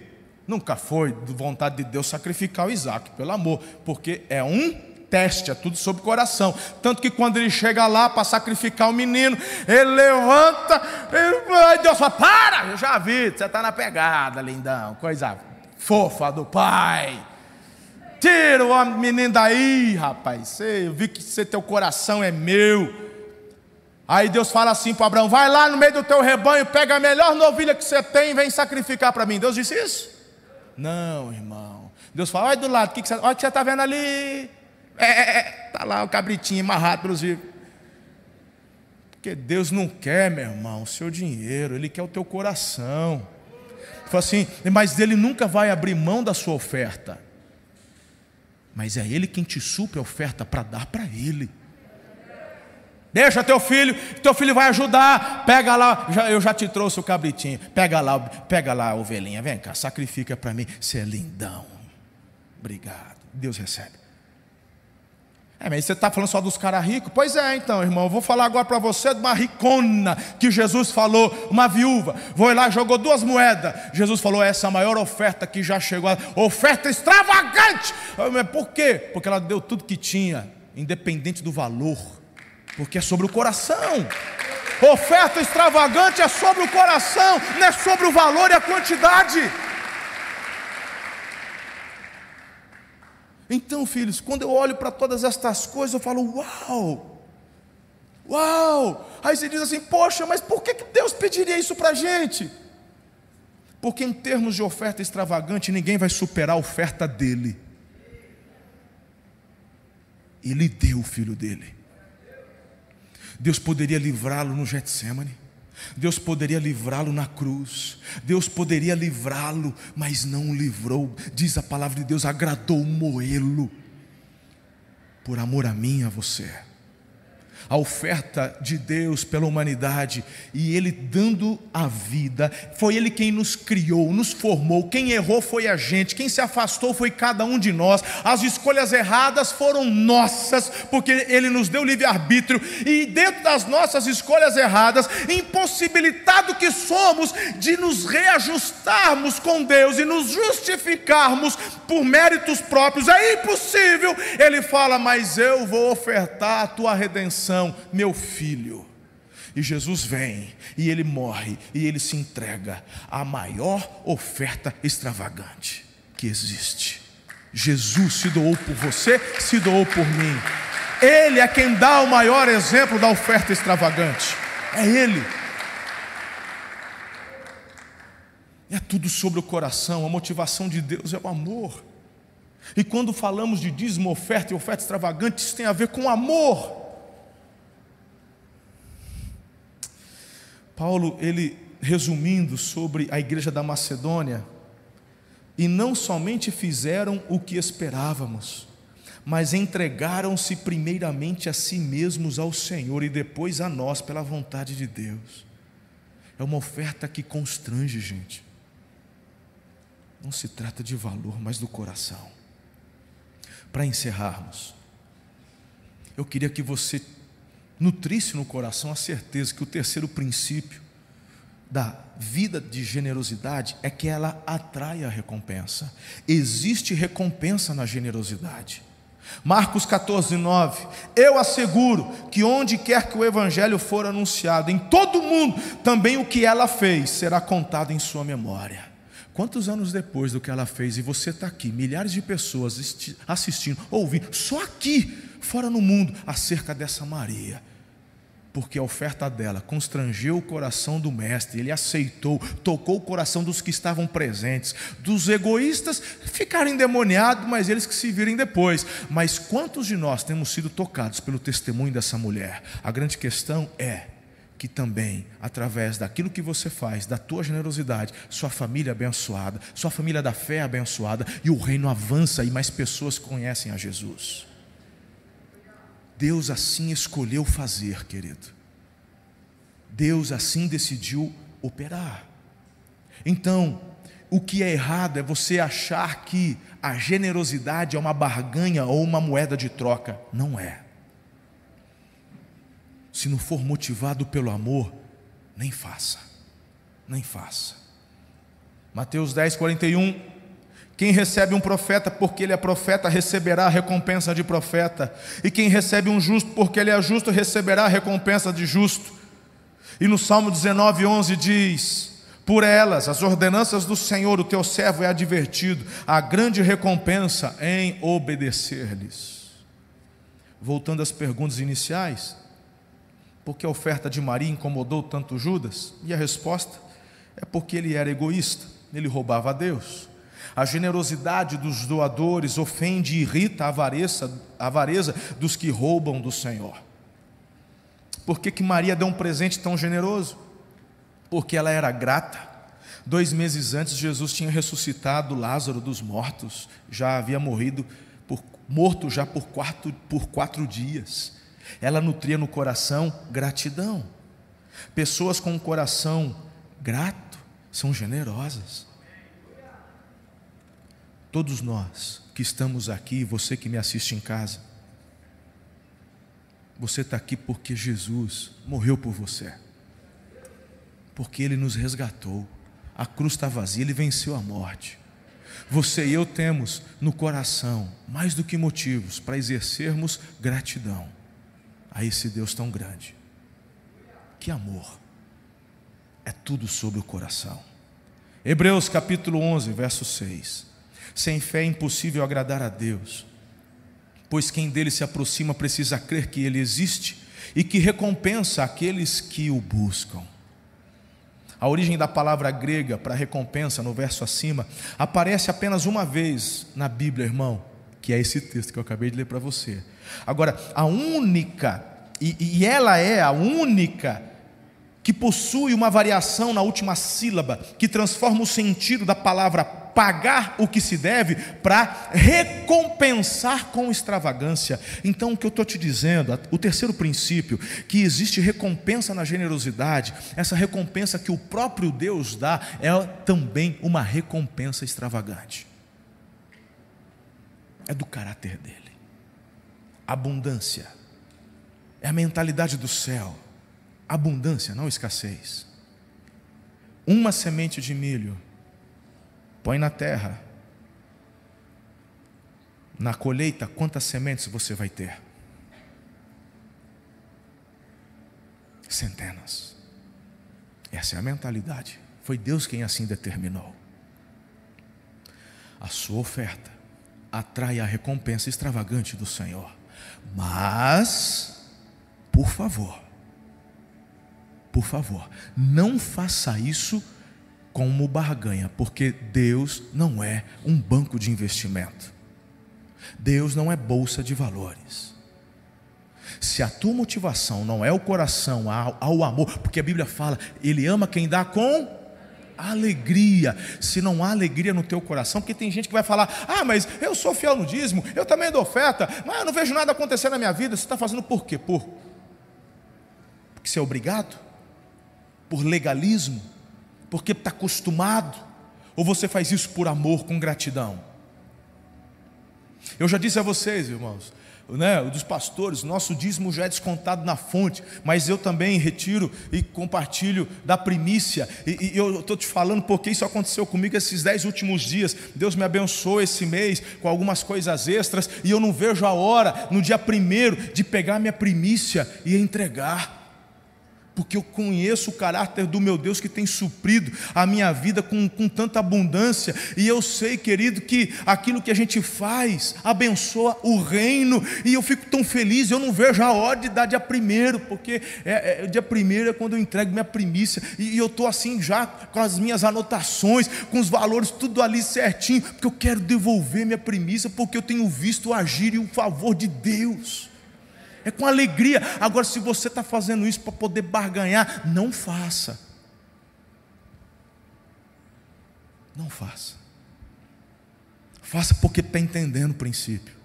Nunca foi de vontade de Deus sacrificar o Isaac, pelo amor, porque é um teste, é tudo sobre o coração. Tanto que quando ele chega lá para sacrificar o menino, ele levanta, ele, Deus fala: Para, eu já vi, você está na pegada, lindão, coisa fofa do pai. Tira o menino daí, rapaz. Eu vi que você, teu coração é meu. Aí Deus fala assim para Abraão: Vai lá no meio do teu rebanho, pega a melhor novilha que você tem e vem sacrificar para mim. Deus disse isso? Não, irmão. Deus fala: Olha do lado, que, que você, olha o que você está vendo ali. É, é, é, tá lá o cabritinho amarrado pelos vivos. Porque Deus não quer, meu irmão, o seu dinheiro, Ele quer o teu coração. Fala assim, mas Ele nunca vai abrir mão da sua oferta. Mas é Ele quem te supre a oferta para dar para Ele. Deixa teu filho, teu filho vai ajudar. Pega lá, já, eu já te trouxe o cabritinho. Pega lá, pega lá a ovelhinha. Vem cá, sacrifica para mim. Você é lindão. Obrigado. Deus recebe. É, mas você está falando só dos caras ricos? Pois é, então, irmão. Eu vou falar agora para você de uma ricona que Jesus falou, uma viúva. Foi lá, jogou duas moedas. Jesus falou: essa é a maior oferta que já chegou. Oferta extravagante. Por quê? Porque ela deu tudo que tinha, independente do valor. Porque é sobre o coração. Oferta extravagante é sobre o coração, não é sobre o valor e a quantidade. Então, filhos, quando eu olho para todas estas coisas, eu falo: Uau! Uau! Aí você diz assim: Poxa, mas por que Deus pediria isso para a gente? Porque, em termos de oferta extravagante, ninguém vai superar a oferta dele. Ele deu o filho dele. Deus poderia livrá-lo no Getsemane. Deus poderia livrá-lo na cruz, Deus poderia livrá-lo, mas não o livrou. Diz a palavra de Deus: agradou moê-lo, por amor a mim e a você a oferta de Deus pela humanidade e Ele dando a vida. Foi Ele quem nos criou, nos formou. Quem errou foi a gente, quem se afastou foi cada um de nós. As escolhas erradas foram nossas, porque Ele nos deu livre-arbítrio e dentro das nossas escolhas erradas, impossibilitado que somos de nos reajustarmos com Deus e nos justificarmos por méritos próprios, é impossível. Ele fala, mas eu vou ofertar a tua redenção meu filho. E Jesus vem, e ele morre, e ele se entrega à maior oferta extravagante que existe. Jesus se doou por você, se doou por mim. Ele é quem dá o maior exemplo da oferta extravagante. É Ele. É tudo sobre o coração, a motivação de Deus é o amor. E quando falamos de dízimo, oferta e oferta extravagante, isso tem a ver com amor. Paulo, ele resumindo sobre a igreja da Macedônia, e não somente fizeram o que esperávamos, mas entregaram-se primeiramente a si mesmos ao Senhor e depois a nós pela vontade de Deus. É uma oferta que constrange, gente. Não se trata de valor, mas do coração. Para encerrarmos, eu queria que você nutrisse no coração a certeza que o terceiro princípio da vida de generosidade é que ela atrai a recompensa. Existe recompensa na generosidade. Marcos 14, 9. Eu asseguro que onde quer que o Evangelho for anunciado, em todo o mundo, também o que ela fez será contado em sua memória. Quantos anos depois do que ela fez, e você está aqui, milhares de pessoas assistindo, ouvindo, só aqui, fora no mundo, acerca dessa Maria porque a oferta dela constrangeu o coração do mestre, ele aceitou, tocou o coração dos que estavam presentes, dos egoístas ficaram endemoniados, mas eles que se virem depois. Mas quantos de nós temos sido tocados pelo testemunho dessa mulher? A grande questão é que também, através daquilo que você faz, da tua generosidade, sua família é abençoada, sua família da fé é abençoada e o reino avança e mais pessoas conhecem a Jesus. Deus assim escolheu fazer, querido. Deus assim decidiu operar. Então, o que é errado é você achar que a generosidade é uma barganha ou uma moeda de troca. Não é. Se não for motivado pelo amor, nem faça. Nem faça. Mateus 10, 41. Quem recebe um profeta porque ele é profeta, receberá a recompensa de profeta. E quem recebe um justo porque ele é justo, receberá a recompensa de justo. E no Salmo 19, 11 diz: por elas, as ordenanças do Senhor, o teu servo é advertido, a grande recompensa em obedecer-lhes. Voltando às perguntas iniciais, por que a oferta de Maria incomodou tanto Judas? E a resposta é porque ele era egoísta, ele roubava a Deus. A generosidade dos doadores ofende e irrita a avareza, a avareza dos que roubam do Senhor. Por que, que Maria deu um presente tão generoso? porque ela era grata. Dois meses antes, Jesus tinha ressuscitado Lázaro dos mortos, já havia morrido, por, morto já por quatro, por quatro dias. Ela nutria no coração gratidão. Pessoas com um coração grato são generosas. Todos nós que estamos aqui, você que me assiste em casa, você está aqui porque Jesus morreu por você porque Ele nos resgatou. A cruz está vazia, Ele venceu a morte. Você e eu temos no coração mais do que motivos para exercermos gratidão a esse Deus tão grande. Que amor! É tudo sobre o coração. Hebreus capítulo 11, verso 6. Sem fé é impossível agradar a Deus, pois quem dele se aproxima precisa crer que ele existe e que recompensa aqueles que o buscam. A origem da palavra grega para recompensa, no verso acima, aparece apenas uma vez na Bíblia, irmão, que é esse texto que eu acabei de ler para você. Agora, a única, e, e ela é a única que possui uma variação na última sílaba, que transforma o sentido da palavra pagar o que se deve para recompensar com extravagância. Então, o que eu estou te dizendo, o terceiro princípio, que existe recompensa na generosidade, essa recompensa que o próprio Deus dá, é também uma recompensa extravagante. É do caráter dele. Abundância. É a mentalidade do céu. Abundância, não escassez. Uma semente de milho põe na terra. Na colheita, quantas sementes você vai ter? Centenas. Essa é a mentalidade. Foi Deus quem assim determinou. A sua oferta atrai a recompensa extravagante do Senhor. Mas, por favor, por favor, não faça isso como barganha, porque Deus não é um banco de investimento. Deus não é bolsa de valores. Se a tua motivação não é o coração ao, ao amor, porque a Bíblia fala, Ele ama quem dá com alegria. Se não há alegria no teu coração, porque tem gente que vai falar: Ah, mas eu sou fiel no dízimo, eu também dou oferta, mas eu não vejo nada acontecer na minha vida. Você está fazendo por quê? Por porque você é obrigado? Por legalismo? Porque está acostumado, ou você faz isso por amor, com gratidão? Eu já disse a vocês, irmãos, né, dos pastores, nosso dízimo já é descontado na fonte, mas eu também retiro e compartilho da primícia. E, e eu estou te falando porque isso aconteceu comigo esses dez últimos dias. Deus me abençoou esse mês com algumas coisas extras, e eu não vejo a hora, no dia primeiro, de pegar minha primícia e entregar porque eu conheço o caráter do meu Deus que tem suprido a minha vida com, com tanta abundância, e eu sei, querido, que aquilo que a gente faz abençoa o reino, e eu fico tão feliz, eu não vejo a hora de dar dia primeiro, porque é, é dia primeiro é quando eu entrego minha primícia, e, e eu estou assim já com as minhas anotações, com os valores, tudo ali certinho, porque eu quero devolver minha primícia, porque eu tenho visto o agir e o favor de Deus é com alegria. Agora, se você está fazendo isso para poder barganhar, não faça. Não faça. Faça porque está entendendo o princípio.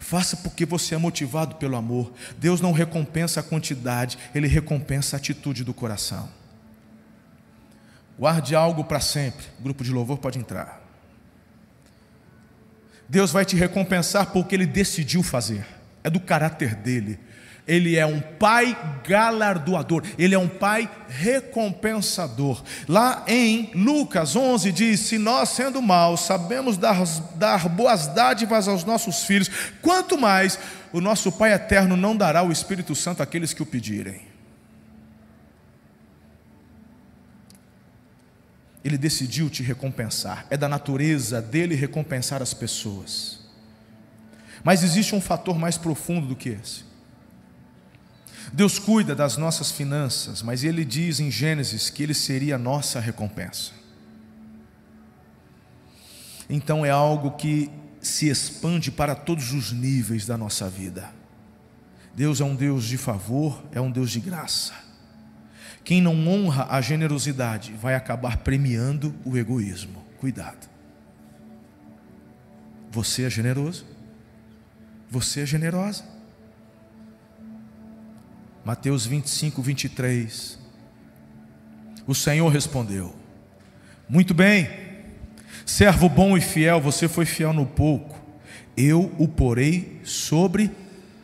Faça porque você é motivado pelo amor. Deus não recompensa a quantidade, Ele recompensa a atitude do coração. Guarde algo para sempre. O grupo de louvor pode entrar. Deus vai te recompensar porque Ele decidiu fazer. É do caráter dele. Ele é um pai galardoador, ele é um pai recompensador. Lá em Lucas 11 diz: Se nós, sendo maus, sabemos dar, dar boas dádivas aos nossos filhos, quanto mais o nosso Pai eterno não dará o Espírito Santo àqueles que o pedirem. Ele decidiu te recompensar, é da natureza dele recompensar as pessoas. Mas existe um fator mais profundo do que esse. Deus cuida das nossas finanças, mas Ele diz em Gênesis que Ele seria a nossa recompensa. Então é algo que se expande para todos os níveis da nossa vida. Deus é um Deus de favor, é um Deus de graça. Quem não honra a generosidade vai acabar premiando o egoísmo. Cuidado. Você é generoso? Você é generosa? Mateus 25, 23. O Senhor respondeu: Muito bem, servo bom e fiel, você foi fiel no pouco, eu o porei sobre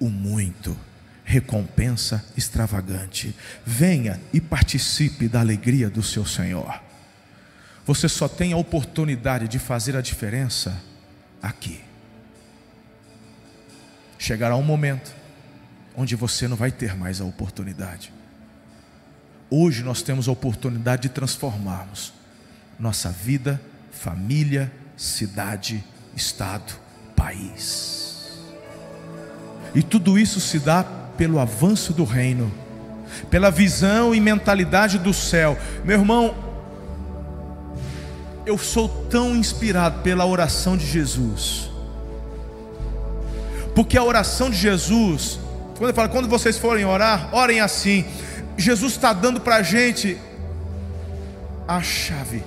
o muito. Recompensa extravagante. Venha e participe da alegria do seu Senhor. Você só tem a oportunidade de fazer a diferença aqui. Chegará um momento onde você não vai ter mais a oportunidade. Hoje nós temos a oportunidade de transformarmos nossa vida, família, cidade, estado, país. E tudo isso se dá pelo avanço do reino, pela visão e mentalidade do céu. Meu irmão, eu sou tão inspirado pela oração de Jesus. Porque a oração de Jesus quando ele fala, quando vocês forem orar, orem assim. Jesus está dando para a gente a chave.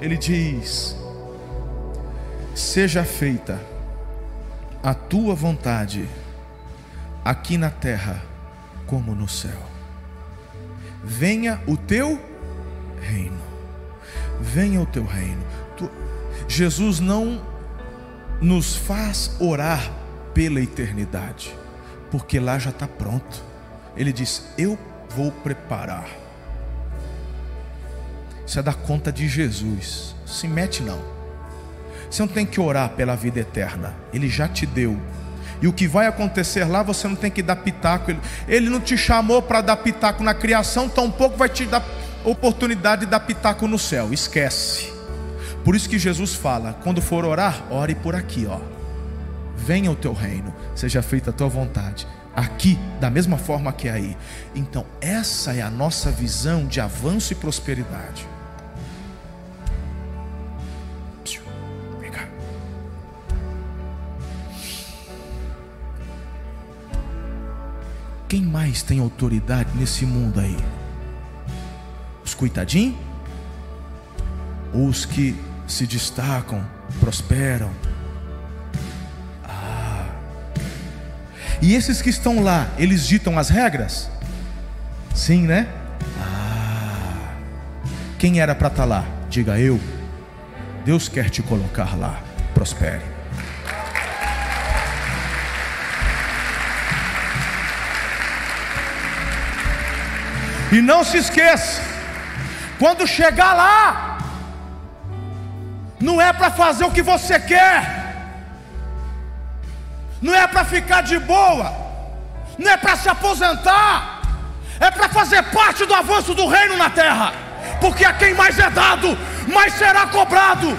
Ele diz: Seja feita a tua vontade, aqui na terra como no céu. Venha o teu reino. Venha o teu reino. Tu... Jesus não nos faz orar pela eternidade porque lá já está pronto. Ele diz: Eu vou preparar. Isso é da conta de Jesus. Se mete não. Você não tem que orar pela vida eterna. Ele já te deu. E o que vai acontecer lá, você não tem que dar pitaco. Ele, ele não te chamou para dar pitaco na criação, tampouco vai te dar oportunidade de dar pitaco no céu. Esquece. Por isso que Jesus fala: quando for orar, ore por aqui, ó venha o teu reino, seja feita a tua vontade, aqui, da mesma forma que aí. Então, essa é a nossa visão de avanço e prosperidade. Vem cá. Quem mais tem autoridade nesse mundo aí? Os coitadinhos? Ou os que se destacam, prosperam? E esses que estão lá, eles ditam as regras? Sim, né? Ah. Quem era para estar tá lá? Diga eu. Deus quer te colocar lá. Prospere. E não se esqueça, quando chegar lá, não é para fazer o que você quer não é para ficar de boa, não é para se aposentar, é para fazer parte do avanço do reino na terra, porque a quem mais é dado, mais será cobrado.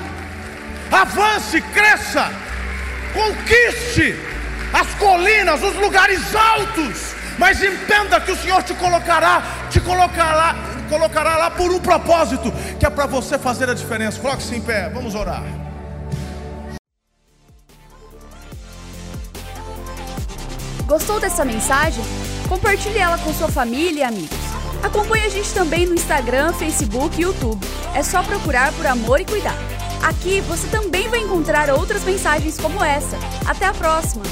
Avance, cresça, conquiste as colinas, os lugares altos, mas entenda que o Senhor te colocará, te colocará, colocará lá por um propósito, que é para você fazer a diferença. Coloque-se em pé, vamos orar. Gostou dessa mensagem? Compartilhe ela com sua família e amigos. Acompanhe a gente também no Instagram, Facebook e YouTube. É só procurar por Amor e Cuidar. Aqui você também vai encontrar outras mensagens como essa. Até a próxima!